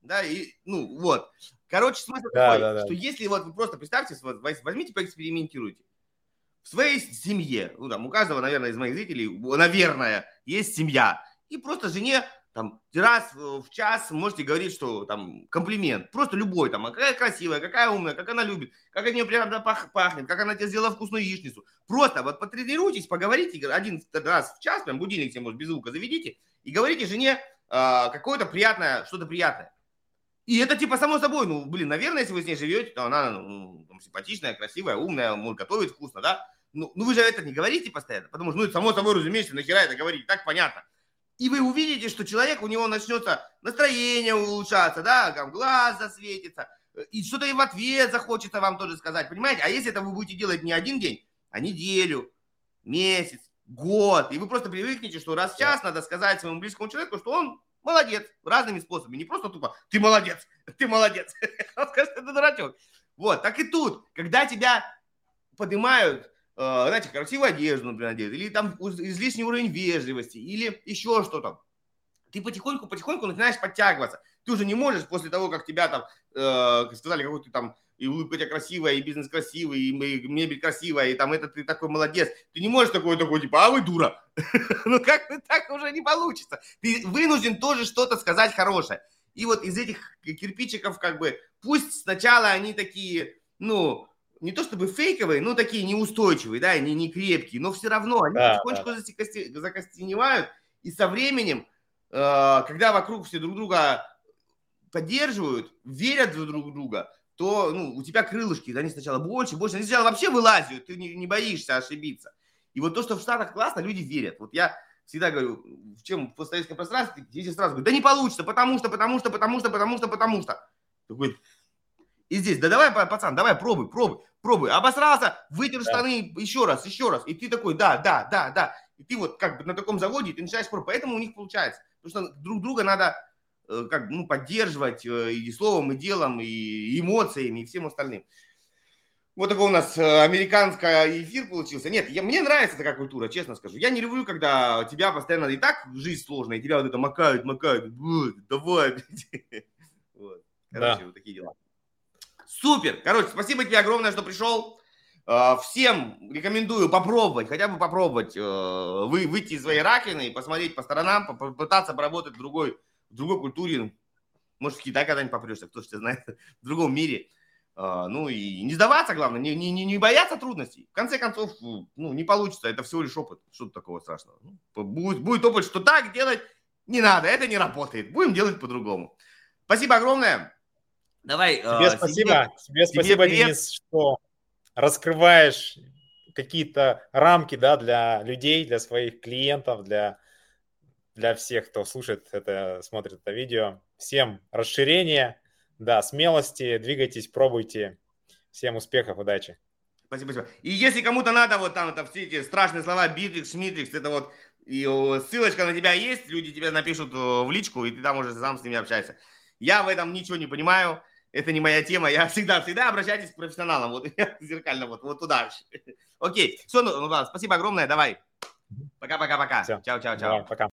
да, и, ну, вот. Короче, смысл да, такой, да, да. что если вот вы просто представьте, вот, возьмите, поэкспериментируйте. В своей семье, ну, там, у каждого, наверное, из моих зрителей, наверное, есть семья. И просто жене там раз в час можете говорить, что там комплимент, просто любой, там, а какая красивая, какая умная, как она любит, как от нее пах, пахнет, как она тебе сделала вкусную яичницу. Просто вот потренируйтесь, поговорите один раз в час, прям будильник себе, может, без звука заведите, и говорите жене э, какое-то приятное, что-то приятное. И это типа само собой, ну, блин, наверное, если вы с ней живете, то она ну, там, симпатичная, красивая, умная, может готовить вкусно, да? Ну, ну, вы же это не говорите постоянно, потому что, ну, само собой разумеется, нахера это говорить, так понятно. И вы увидите, что человек, у него начнется настроение улучшаться, да, там глаз засветится, и что-то и в ответ захочется вам тоже сказать, понимаете? А если это вы будете делать не один день, а неделю, месяц, год, и вы просто привыкнете, что раз в час надо сказать своему близкому человеку, что он Молодец. Разными способами. Не просто тупо ты молодец, ты молодец. Он скажет, это дурачок. Вот, так и тут. Когда тебя поднимают, э, знаете, красивую одежду, например, одет, или там излишний уровень вежливости, или еще что-то, ты потихоньку-потихоньку начинаешь подтягиваться. Ты уже не можешь после того, как тебя там э, сказали, какой ты там и улыбка у тебя красивая, и бизнес красивый, и мебель красивая, и там это ты такой молодец. Ты не можешь такой, такой, типа, а вы дура. ну как так уже не получится. Ты вынужден тоже что-то сказать хорошее. И вот из этих кирпичиков, как бы, пусть сначала они такие, ну, не то чтобы фейковые, но такие неустойчивые, да, не, не крепкие, но все равно они да, потихонечку да. закостеневают, и со временем, э, когда вокруг все друг друга поддерживают, верят друг в друга, то ну, у тебя крылышки, они сначала больше, больше, они сначала вообще вылазят, ты не, не боишься ошибиться. И вот то, что в Штатах классно, люди верят. Вот я всегда говорю, в чем в постсоветском пространстве, дети сразу говорят, да не получится, потому что, потому что, потому что, потому что, потому что. Такой, и здесь, да давай, пацан, давай, пробуй, пробуй, пробуй. Обосрался, вытер да. штаны еще раз, еще раз. И ты такой, да, да, да, да. И ты вот как бы на таком заводе, ты начинаешь пробовать. Поэтому у них получается. Потому что друг друга надо э, как ну, поддерживать э, и словом, и делом, и эмоциями, и всем остальным. Вот такой у нас э, американский эфир получился. Нет, я, мне нравится такая культура, честно скажу. Я не люблю, когда тебя постоянно и так жизнь сложная, и тебя вот это макают, макают. Давай, вот. Короче, да. вот такие дела. Супер! Короче, спасибо тебе огромное, что пришел. А, всем рекомендую попробовать, хотя бы попробовать э, вы, выйти из своей раковины и посмотреть по сторонам, попытаться поработать в другой, в другой культуре. Может, в Китай когда-нибудь попрешься, кто же тебя знает, в другом мире. А, ну и не сдаваться, главное, не, не, не бояться трудностей. В конце концов, ну, не получится, это всего лишь опыт. Что такого страшного? Ну, будет, будет опыт, что так делать не надо, это не работает. Будем делать по-другому. Спасибо огромное. Давай. Тебе э, спасибо, тебе, тебе спасибо, привет. Денис, что раскрываешь какие-то рамки, да, для людей, для своих клиентов, для для всех, кто слушает это, смотрит это видео. Всем расширения, да, смелости, двигайтесь, пробуйте. Всем успехов, удачи. Спасибо, спасибо. И если кому-то надо вот там это все эти страшные слова Битрикс, Шмитрикс, это вот и ссылочка на тебя есть, люди тебе напишут в личку, и ты там уже сам с ними общаешься. Я в этом ничего не понимаю это не моя тема. Я всегда, всегда обращайтесь к профессионалам. Вот зеркально, вот, вот туда. Окей. Все, ну, ну ладно, спасибо огромное. Давай. Пока-пока-пока. Чао-чао-чао. Пока.